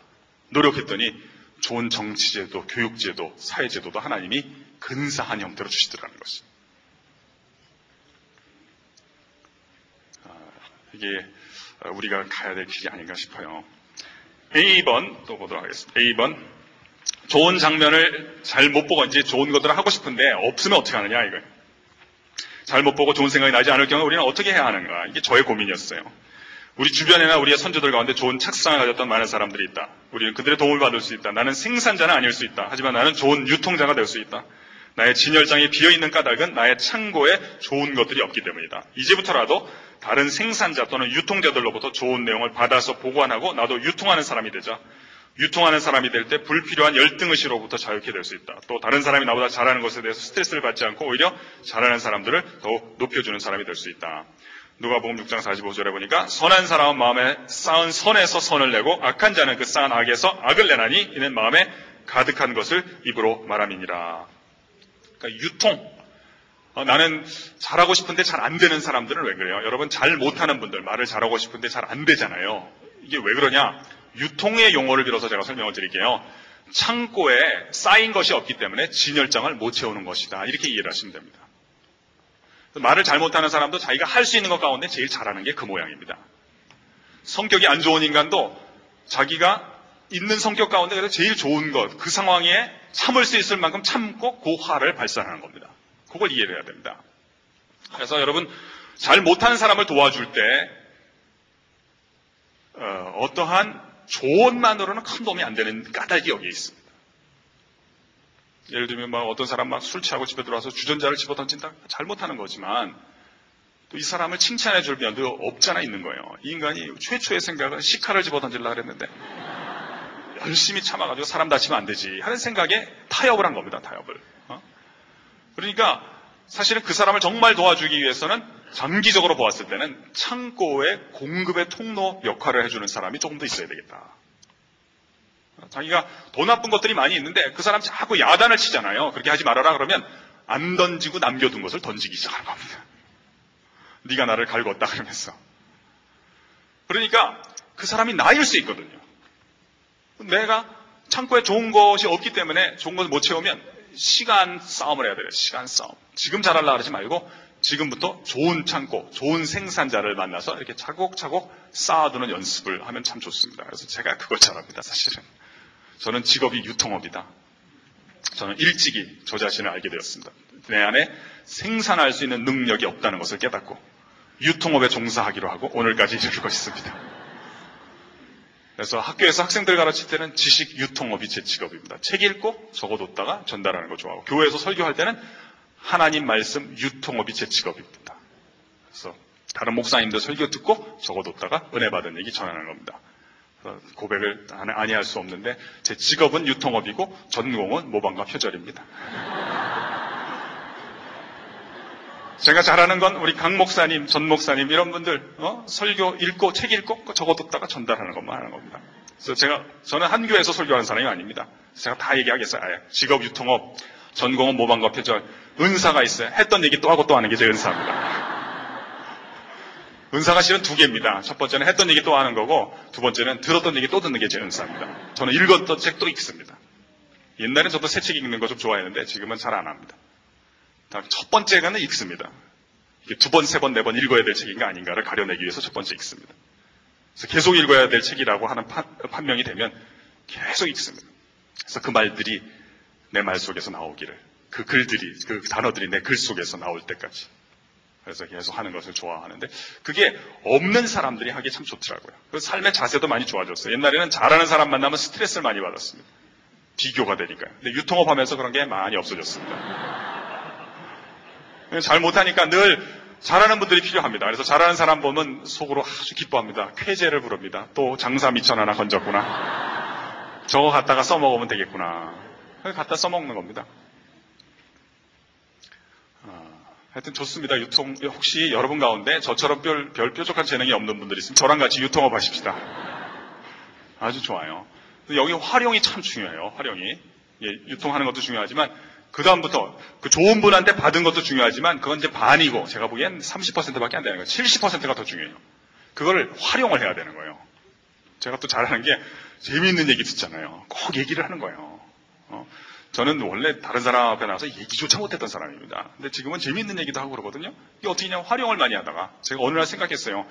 노력했더니 좋은 정치제도, 교육제도, 사회제도도 하나님이 근사한 형태로 주시더라는 것입니다. 아, 이게 우리가 가야 될 길이 아닌가 싶어요. A번 또 보도록 하겠습니다. A번 좋은 장면을 잘 못 보고 이제 좋은 것들을 하고 싶은데 없으면 어떻게 하느냐 이거예요. 잘못 보고 좋은 생각이 나지 않을 경우 우리는 어떻게 해야 하는가 이게 저의 고민이었어요. 우리 주변에나 우리의 선조들 가운데 좋은 착상을 가졌던 많은 사람들이 있다. 우리는 그들의 도움을 받을 수 있다. 나는 생산자는 아닐 수 있다. 하지만 나는 좋은 유통자가 될 수 있다. 나의 진열장에 비어있는 까닭은 나의 창고에 좋은 것들이 없기 때문이다. 이제부터라도 다른 생산자 또는 유통자들로부터 좋은 내용을 받아서 보관하고 나도 유통하는 사람이 되자. 유통하는 사람이 될 때 불필요한 열등의식으로부터 자유케 될 수 있다. 또 다른 사람이 나보다 잘하는 것에 대해서 스트레스를 받지 않고 오히려 잘하는 사람들을 더욱 높여주는 사람이 될 수 있다. 누가복음 6장 45절에 보니까 선한 사람은 마음에 쌓은 선에서 선을 내고 악한 자는 그 쌓은 악에서 악을 내나니 이는 마음에 가득한 것을 입으로 말함이니라. 그러니까 유통. 어, 나는 잘하고 싶은데 잘 안 되는 사람들은 왜 그래요? 여러분 잘 못하는 분들 말을 잘하고 싶은데 잘 안 되잖아요. 이게 왜 그러냐? 유통의 용어를 빌어서 제가 설명을 드릴게요. 창고에 쌓인 것이 없기 때문에 진열장을 못 채우는 것이다. 이렇게 이해를 하시면 됩니다. 말을 잘못하는 사람도 자기가 할 수 있는 것 가운데 제일 잘하는 게 그 모양입니다. 성격이 안 좋은 인간도 자기가 있는 성격 가운데 그래서 제일 좋은 것, 그 상황에 참을 수 있을 만큼 참고 그 화를 발산하는 겁니다. 그걸 이해를 해야 됩니다. 그래서 여러분, 잘 못하는 사람을 도와줄 때, 어, 떠한 조언만으로는 큰 도움이 안 되는 까닭이 여기에 있습니다. 예를 들면 막 어떤 사람 막 술 취하고 집에 들어와서 주전자를 집어 던진다? 잘못하는 거지만 또 이 사람을 칭찬해 줄 면도 없잖아 있는 거예요. 이 인간이 최초의 생각은 시카를 집어 던질라 그랬는데 열심히 참아가지고 사람 다치면 안 되지 하는 생각에 타협을 한 겁니다. 타협을. 어? 그러니까 사실은 그 사람을 정말 도와주기 위해서는 장기적으로 보았을 때는 창고의 공급의 통로 역할을 해주는 사람이 조금 더 있어야 되겠다. 자기가 돈 나쁜 것들이 많이 있는데 그 사람 자꾸 야단을 치잖아요. 그렇게 하지 말아라 그러면 안 던지고 남겨둔 것을 던지기 시작하는 겁니다. 네가 나를 갈궜다 그러면서. 그러니까 그 사람이 나일 수 있거든요. 내가 창고에 좋은 것이 없기 때문에 좋은 것을 못 채우면 시간 싸움을 해야 돼요. 시간 싸움. 지금 잘하려고 하지 말고 지금부터 좋은 창고, 좋은 생산자를 만나서 이렇게 차곡차곡 쌓아두는 연습을 하면 참 좋습니다. 그래서 제가 그걸 잘합니다, 사실은. 저는 직업이 유통업이다. 저는 일찍이 저 자신을 알게 되었습니다. 내 안에 생산할 수 있는 능력이 없다는 것을 깨닫고 유통업에 종사하기로 하고 오늘까지 이르고 있습니다. 그래서 학교에서 학생들 가르칠 때는 지식 유통업이 제 직업입니다. 책 읽고 적어뒀다가 전달하는 거 좋아하고 교회에서 설교할 때는 하나님 말씀 유통업이 제 직업입니다. 그래서 다른 목사님들 설교 듣고 적어뒀다가 은혜 받은 얘기 전하는 겁니다. 고백을 아니할 수 없는데 제 직업은 유통업이고 전공은 모방과 표절입니다. 제가 잘하는 건 우리 강 목사님, 전 목사님 이런 분들 어? 설교 읽고 책 읽고 적어뒀다가 전달하는 것만 하는 겁니다. 그래서 제가 저는 한 교회에서 설교하는 사람이 아닙니다. 제가 다 얘기하겠어요. 직업 유통업, 전공은 모방과 표절, 은사가 있어요. 했던 얘기 또 하고 또 하는 게 제 은사입니다. 은사가 실은 두 개입니다. 첫 번째는 했던 얘기 또 하는 거고, 두 번째는 들었던 얘기 또 듣는 게 제 은사입니다. 저는 읽었던 책 또 읽습니다. 옛날엔 저도 새 책 읽는 거 좀 좋아했는데, 지금은 잘 안 합니다. 첫 번째가는 읽습니다. 두 번, 세 번, 네 번 읽어야 될 책인가 아닌가를 가려내기 위해서 첫 번째 읽습니다. 그래서 계속 읽어야 될 책이라고 하는 판, 판명이 되면 계속 읽습니다. 그래서 그 말들이 내 말 속에서 나오기를, 그 글들이, 그 단어들이 내 글 속에서 나올 때까지. 그래서 계속 하는 것을 좋아하는데 그게 없는 사람들이 하기 참 좋더라고요. 그 삶의 자세도 많이 좋아졌어요. 옛날에는 잘하는 사람 만나면 스트레스를 많이 받았습니다. 비교가 되니까요. 근데 유통업 하면서 그런 게 많이 없어졌습니다. 잘 못하니까 늘 잘하는 분들이 필요합니다. 그래서 잘하는 사람 보면 속으로 아주 기뻐합니다. 쾌재를 부릅니다. 또 장사 미천 하나 건졌구나. 저거 갖다가 써먹으면 되겠구나. 갖다 써먹는 겁니다. 어, 하여튼 좋습니다. 유통, 혹시 여러분 가운데 저처럼 별, 별 뾰족한 재능이 없는 분들이 있으면 저랑 같이 유통업 하십시다. 아주 좋아요. 여기 활용이 참 중요해요. 활용이. 예, 유통하는 것도 중요하지만 그 다음부터 그 좋은 분한테 받은 것도 중요하지만 그건 이제 반이고 제가 보기엔 30%밖에 안 되는 거예요. 70%가 더 중요해요. 그걸 활용을 해야 되는 거예요. 제가 또 잘하는 게 재미있는 얘기 듣잖아요. 꼭 얘기를 하는 거예요. 어, 저는 원래 다른 사람 앞에 나와서 얘기조차 못했던 사람입니다. 근데 지금은 재미있는 얘기도 하고 그러거든요. 이게 어떻게 냐 활용을 많이 하다가 제가 어느 날 생각했어요.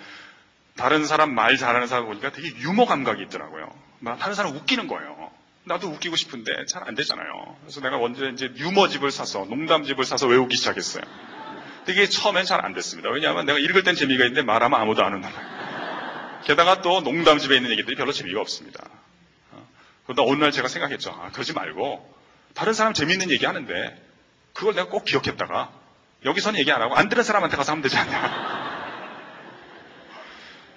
다른 사람 말 잘하는 사람 보니까 되게 유머 감각이 있더라고요. 다른 사람 웃기는 거예요. 나도 웃기고 싶은데 잘 안 되잖아요. 그래서 내가 언제 이제 유머집을 사서 농담집을 사서 외우기 시작했어요. 이게 처음엔 잘 안 됐습니다. 왜냐하면 내가 읽을 땐 재미가 있는데 말하면 아무도 안 온다. 게다가 또 농담집에 있는 얘기들이 별로 재미가 없습니다. 어? 그러다 어느 날 제가 생각했죠. 아, 그러지 말고 다른 사람 재미있는 얘기 하는데 그걸 내가 꼭 기억했다가 여기서는 얘기 안 하고 안 들은 사람한테 가서 하면 되지 않냐.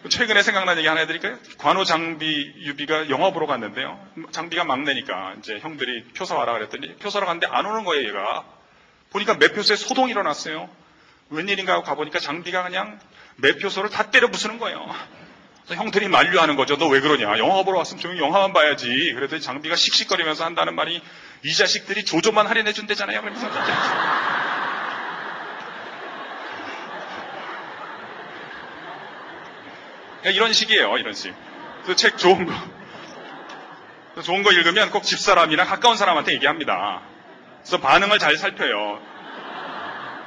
최근에 생각난 얘기 하나 해드릴까요? 관우 장비 유비가 영화 보러 갔는데요. 장비가 막내니까 이제 형들이 표사 와라 그랬더니 표사로 갔는데 안 오는 거예요, 얘가. 보니까 매표소에 소동이 일어났어요. 웬일인가 하고 가보니까 장비가 그냥 매표소를 다 때려 부수는 거예요. 형들이 만류하는 거죠. 너 왜 그러냐? 영화 보러 왔으면 조용히 영화만 봐야지. 그랬더니 장비가 씩씩거리면서 한다는 말이 이 자식들이 조조만 할인해 준대잖아요. 그러면서 이런 식이에요. 이런 식. 그래서 책 좋은 거 좋은 거 읽으면 꼭 집사람이나 가까운 사람한테 얘기합니다. 그래서 반응을 잘 살펴요.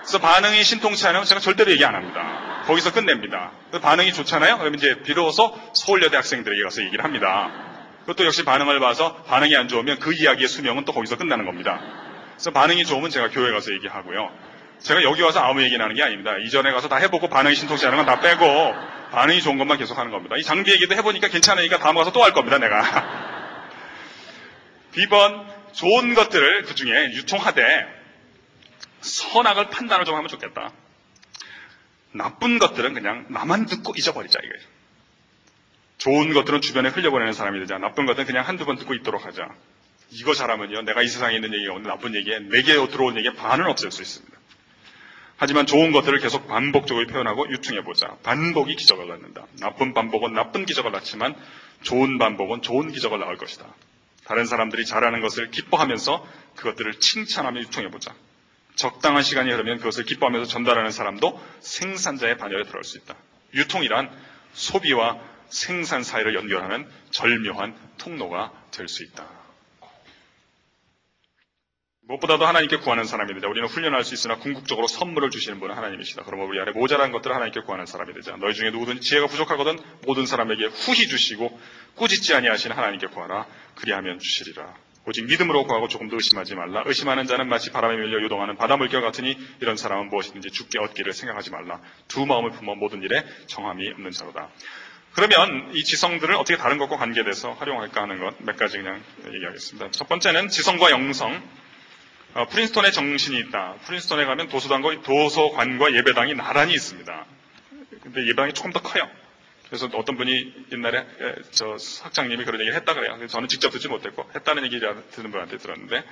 그래서 반응이 신통치 않으면 제가 절대로 얘기 안 합니다. 거기서 끝냅니다. 반응이 좋잖아요? 그러면 이제 비로소 서울여대 학생들에게 가서 얘기를 합니다. 그것도 역시 반응을 봐서 반응이 안 좋으면 그 이야기의 수명은 또 거기서 끝나는 겁니다. 그래서 반응이 좋으면 제가 교회 가서 얘기하고요. 제가 여기 와서 아무 얘기는 하는 게 아닙니다. 이전에 가서 다 해보고 반응이 신통치 않은 건 다 빼고 반응이 좋은 것만 계속 하는 겁니다. 이 장비 얘기도 해보니까 괜찮으니까 다음 가서 또 할 겁니다, 내가. 비번 좋은 것들을 그 중에 유통하되 선악을 판단을 좀 하면 좋겠다. 나쁜 것들은 그냥 나만 듣고 잊어버리자 이거예요. 좋은 것들은 주변에 흘려보내는 사람이 되자. 나쁜 것들은 그냥 한두 번 듣고 있도록 하자. 이거 잘하면요. 내가 이 세상에 있는 얘기가 오늘 나쁜 얘기에 내게 들어온 얘기의 반은 없앨 수 있습니다. 하지만 좋은 것들을 계속 반복적으로 표현하고 유통해보자. 반복이 기적을 낳는다. 나쁜 반복은 나쁜 기적을 낳지만 좋은 반복은 좋은 기적을 낳을 것이다. 다른 사람들이 잘하는 것을 기뻐하면서 그것들을 칭찬하며 유통해보자. 적당한 시간이 흐르면 그것을 기뻐하면서 전달하는 사람도 생산자의 반열에 들어올 수 있다. 유통이란 소비와 생산 사이를 연결하는 절묘한 통로가 될 수 있다. 무엇보다도 하나님께 구하는 사람이 되자. 우리는 훈련할 수 있으나 궁극적으로 선물을 주시는 분은 하나님이시다. 그러면 우리 안에 모자란 것들을 하나님께 구하는 사람이 되자. 너희 중에 누구든지 지혜가 부족하거든 모든 사람에게 후히 주시고 꾸짖지 아니하시는 하나님께 구하라. 그리하면 주시리라. 오직 믿음으로 구하고 조금 더 의심하지 말라. 의심하는 자는 마치 바람에 밀려 요동하는 바다 물결 같으니 이런 사람은 무엇이든지 죽게 얻기를 생각하지 말라. 두 마음을 품어 모든 일에 정함이 없는 자로다. 그러면 이 지성들을 어떻게 다른 것과 관계돼서 활용할까 하는 것 몇 가지 그냥 얘기하겠습니다. 첫 번째는 지성과 영성. 어, 프린스톤의 정신이 있다. 프린스톤에 가면 도서관과, 도서관과 예배당이 나란히 있습니다. 근데 예배당이 조금 더 커요. 그래서 어떤 분이 옛날에 저 학장님이 그런 얘기를 했다 그래요. 저는 직접 듣지 못했고 했다는 얘기를 듣는 분한테 들었는데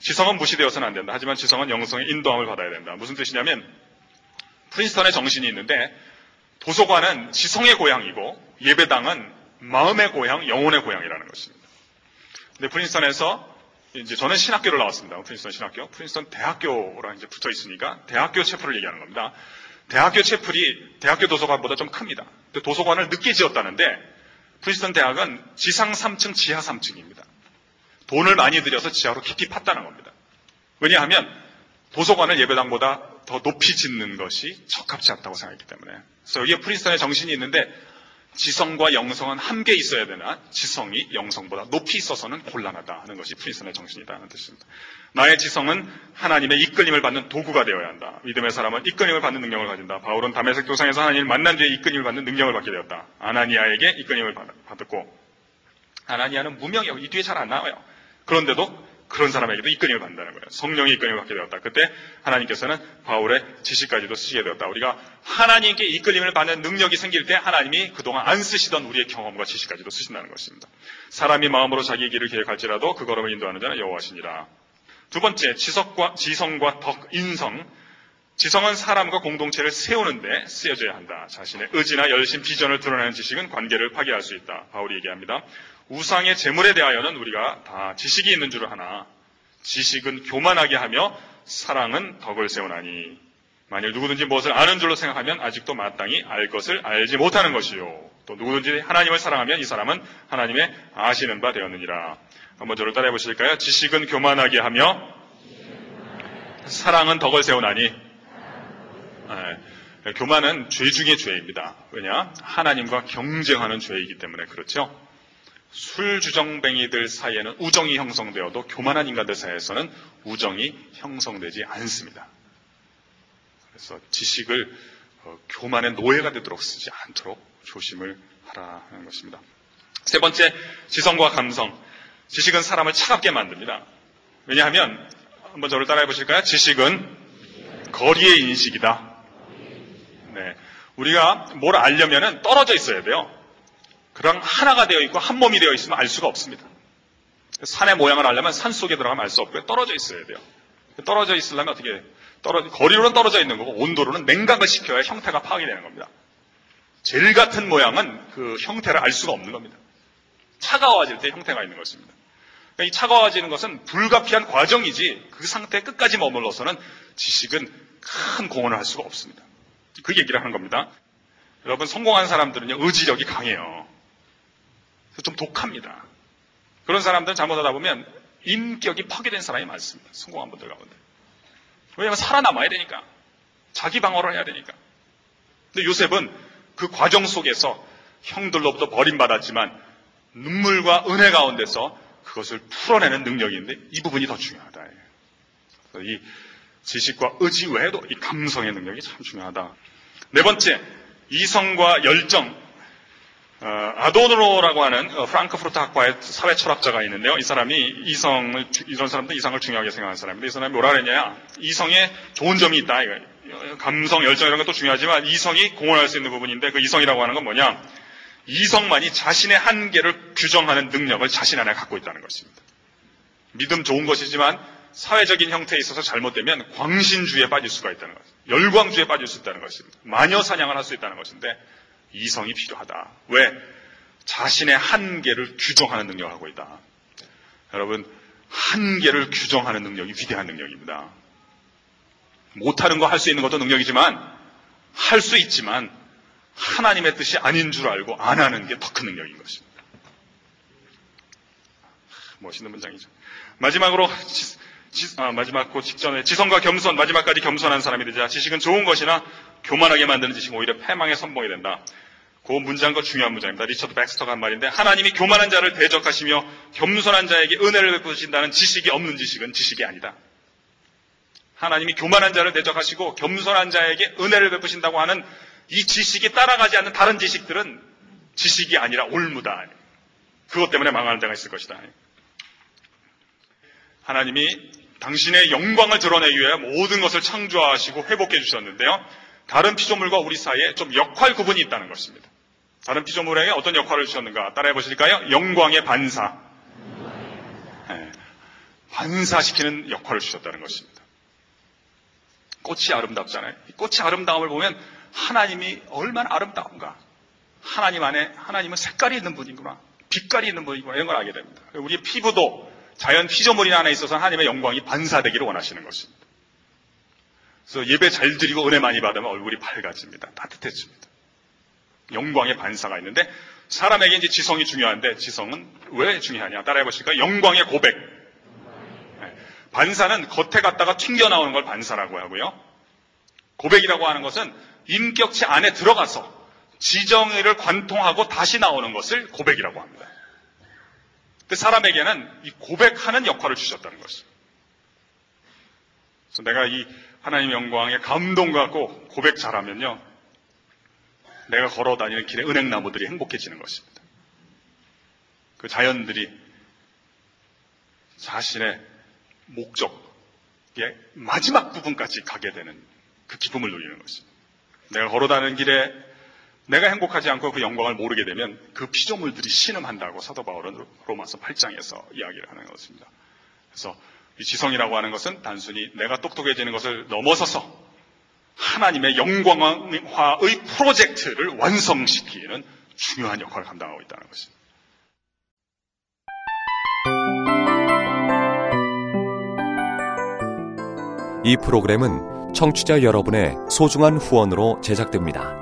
지성은 무시되어서는 안 된다. 하지만 지성은 영성의 인도함을 받아야 된다. 무슨 뜻이냐면 프린스턴의 정신이 있는데 도서관은 지성의 고향이고 예배당은 마음의 고향, 영혼의 고향이라는 것입니다. 근데 프린스턴에서 이제 저는 신학교를 나왔습니다. 프린스턴 신학교. 프린스턴 대학교랑 이제 붙어 있으니까 대학교 체포를 얘기하는 겁니다. 대학교 채플이 대학교 도서관보다 좀 큽니다. 도서관을 늦게 지었다는데 프린스턴 대학은 지상 3층, 지하 3층입니다. 돈을 많이 들여서 지하로 깊이 팠다는 겁니다. 왜냐하면 도서관을 예배당보다 더 높이 짓는 것이 적합지 않다고 생각했기 때문에. 그래서 여기에 프린스턴의 정신이 있는데 지성과 영성은 함께 있어야 되나 지성이 영성보다 높이 있어서는 곤란하다 하는 것이 프린스턴의 정신이라는 뜻입니다. 나의 지성은 하나님의 이끌림을 받는 도구가 되어야 한다. 믿음의 사람은 이끌림을 받는 능력을 가진다. 바울은 담에색 도상에서 하나님을 만난 뒤에 이끌림을 받는 능력을 받게 되었다. 아나니아에게 이끌림을 받았고 아나니아는 무명이고 이 뒤에 잘 안 나와요. 그런데도 그런 사람에게도 이끌림을 받는다는 거예요. 성령의 이끌림을 받게 되었다. 그때 하나님께서는 바울의 지식까지도 쓰시게 되었다. 우리가 하나님께 이끌림을 받는 능력이 생길 때 하나님이 그동안 안 쓰시던 우리의 경험과 지식까지도 쓰신다는 것입니다. 사람이 마음으로 자기의 길을 계획할지라도 그 걸음을 인도하는 자는 여호와시니라. 두 번째, 지석과, 지성과 덕, 인성. 지성은 사람과 공동체를 세우는데 쓰여져야 한다. 자신의 의지나 열심, 비전을 드러내는 지식은 관계를 파괴할 수 있다. 바울이 얘기합니다. 우상의 재물에 대하여는 우리가 다 지식이 있는 줄 아나 지식은 교만하게 하며 사랑은 덕을 세우나니 만일 누구든지 무엇을 아는 줄로 생각하면 아직도 마땅히 알 것을 알지 못하는 것이요. 또 누구든지 하나님을 사랑하면 이 사람은 하나님의 아시는 바 되었느니라. 한번 저를 따라해 보실까요? 지식은 교만하게 하며 사랑은 덕을 세우나니 네. 교만은 죄 중의 죄입니다. 왜냐? 하나님과 경쟁하는 죄이기 때문에 그렇죠. 술주정뱅이들 사이에는 우정이 형성되어도 교만한 인간들 사이에서는 우정이 형성되지 않습니다. 그래서 지식을 어, 교만의 노예가 되도록 쓰지 않도록 조심을 하라 하는 것입니다. 세 번째, 지성과 감성. 지식은 사람을 차갑게 만듭니다. 왜냐하면 한번 저를 따라해 보실까요? 지식은 거리의 인식이다. 네. 우리가 뭘 알려면 떨어져 있어야 돼요. 그럼 하나가 되어 있고 한 몸이 되어 있으면 알 수가 없습니다. 산의 모양을 알려면 산 속에 들어가면 알 수 없고요. 떨어져 있어야 돼요. 떨어져 있으려면 어떻게 떨어 거리로는 떨어져 있는 거고 온도로는 냉각을 시켜야 형태가 파악이 되는 겁니다. 젤 같은 모양은 그 형태를 알 수가 없는 겁니다. 차가워질 때 형태가 있는 것입니다. 이 차가워지는 것은 불가피한 과정이지 그 상태 끝까지 머물러서는 지식은 큰 공헌을 할 수가 없습니다. 그 얘기를 하는 겁니다. 여러분 성공한 사람들은요 의지력이 강해요. 좀 독합니다. 그런 사람들은 잘못하다 보면 인격이 파괴된 사람이 많습니다. 성공한 분들 가운데. 왜냐하면 살아남아야 되니까. 자기 방어를 해야 되니까. 근데 요셉은 그 과정 속에서 형들로부터 버림받았지만 눈물과 은혜 가운데서 그것을 풀어내는 능력인데 이 부분이 더 중요하다. 이 지식과 의지 외에도 이 감성의 능력이 참 중요하다. 네 번째, 이성과 열정. 어, 아도노라고 하는 어, 프랑크푸르트 학과의 사회 철학자가 있는데요. 이 사람이 이성을 이런 사람도 이상을 중요하게 생각하는 사람인데 이 사람이 뭐라 그랬냐? 이성에 좋은 점이 있다. 이거. 감성, 열정 이런 것도 중요하지만 이성이 공헌할 수 있는 부분인데 그 이성이라고 하는 건 뭐냐? 이성만이 자신의 한계를 규정하는 능력을 자신 안에 갖고 있다는 것입니다. 믿음 좋은 것이지만 사회적인 형태에 있어서 잘못되면 광신주의에 빠질 수가 있다는 것. 열광주의에 빠질 수 있다는 것입니다. 마녀 사냥을 할 수 있다는 것인데 이성이 필요하다. 왜? 자신의 한계를 규정하는 능력을 하고 있다. 여러분, 한계를 규정하는 능력이 위대한 능력입니다. 못하는 거 할 수 있는 것도 능력이지만 할 수 있지만 하나님의 뜻이 아닌 줄 알고 안 하는 게 더 큰 능력인 것입니다. 멋있는 문장이죠. 마지막으로 지, 지, 아, 마지막 그 직전에 지성과 겸손 마지막까지 겸손한 사람이 되자 지식은 좋은 것이나 교만하게 만드는 지식은 오히려 패망의 선봉이 된다. 그 문장과 중요한 문장입니다. 리처드 백스터가 한 말인데 하나님이 교만한 자를 대적하시며 겸손한 자에게 은혜를 베푸신다는 지식이 없는 지식은 지식이 아니다. 하나님이 교만한 자를 대적하시고 겸손한 자에게 은혜를 베푸신다고 하는 이 지식이 따라가지 않는 다른 지식들은 지식이 아니라 올무다. 그것 때문에 망하는 자가 있을 것이다. 하나님이 당신의 영광을 드러내기 위해 모든 것을 창조하시고 회복해 주셨는데요. 다른 피조물과 우리 사이에 좀 역할 구분이 있다는 것입니다. 다른 피조물에게 어떤 역할을 주셨는가 따라해 보실까요? 영광의 반사. 네. 반사시키는 역할을 주셨다는 것입니다. 꽃이 아름답잖아요. 꽃이 아름다움을 보면 하나님이 얼마나 아름다운가. 하나님 안에 하나님은 색깔이 있는 분이구나. 빛깔이 있는 분이구나. 이런 걸 알게 됩니다. 우리의 피부도 자연 피조물이 안에 있어서 하나님의 영광이 반사되기를 원하시는 것입니다. 그래서 예배 잘 드리고 은혜 많이 받으면 얼굴이 밝아집니다. 따뜻해집니다. 영광의 반사가 있는데 사람에게 이제 지성이 중요한데 지성은 왜 중요하냐? 따라해 보실까요? 영광의 고백. 네. 반사는 겉에 갔다가 튕겨 나오는 걸 반사라고 하고요. 고백이라고 하는 것은 인격체 안에 들어가서 지정의를 관통하고 다시 나오는 것을 고백이라고 합니다. 그 사람에게는 이 고백하는 역할을 주셨다는 것이죠. 그래서 내가 이 하나님의 영광에 감동 갖고 고백 잘하면요. 내가 걸어 다니는 길에 은행나무들이 행복해지는 것입니다. 그 자연들이 자신의 목적의 마지막 부분까지 가게 되는 그 기쁨을 누리는 것입니다. 내가 걸어 다니는 길에 내가 행복하지 않고 그 영광을 모르게 되면 그 피조물들이 신음한다고 사도 바울은 로마서 8장에서 이야기를 하는 것입니다. 그래서 이 지성이라고 하는 것은 단순히 내가 똑똑해지는 것을 넘어서서 하나님의 영광화의 프로젝트를 완성시키는 중요한 역할을 감당하고 있다는 것입니다. 이 프로그램은 청취자 여러분의 소중한 후원으로 제작됩니다.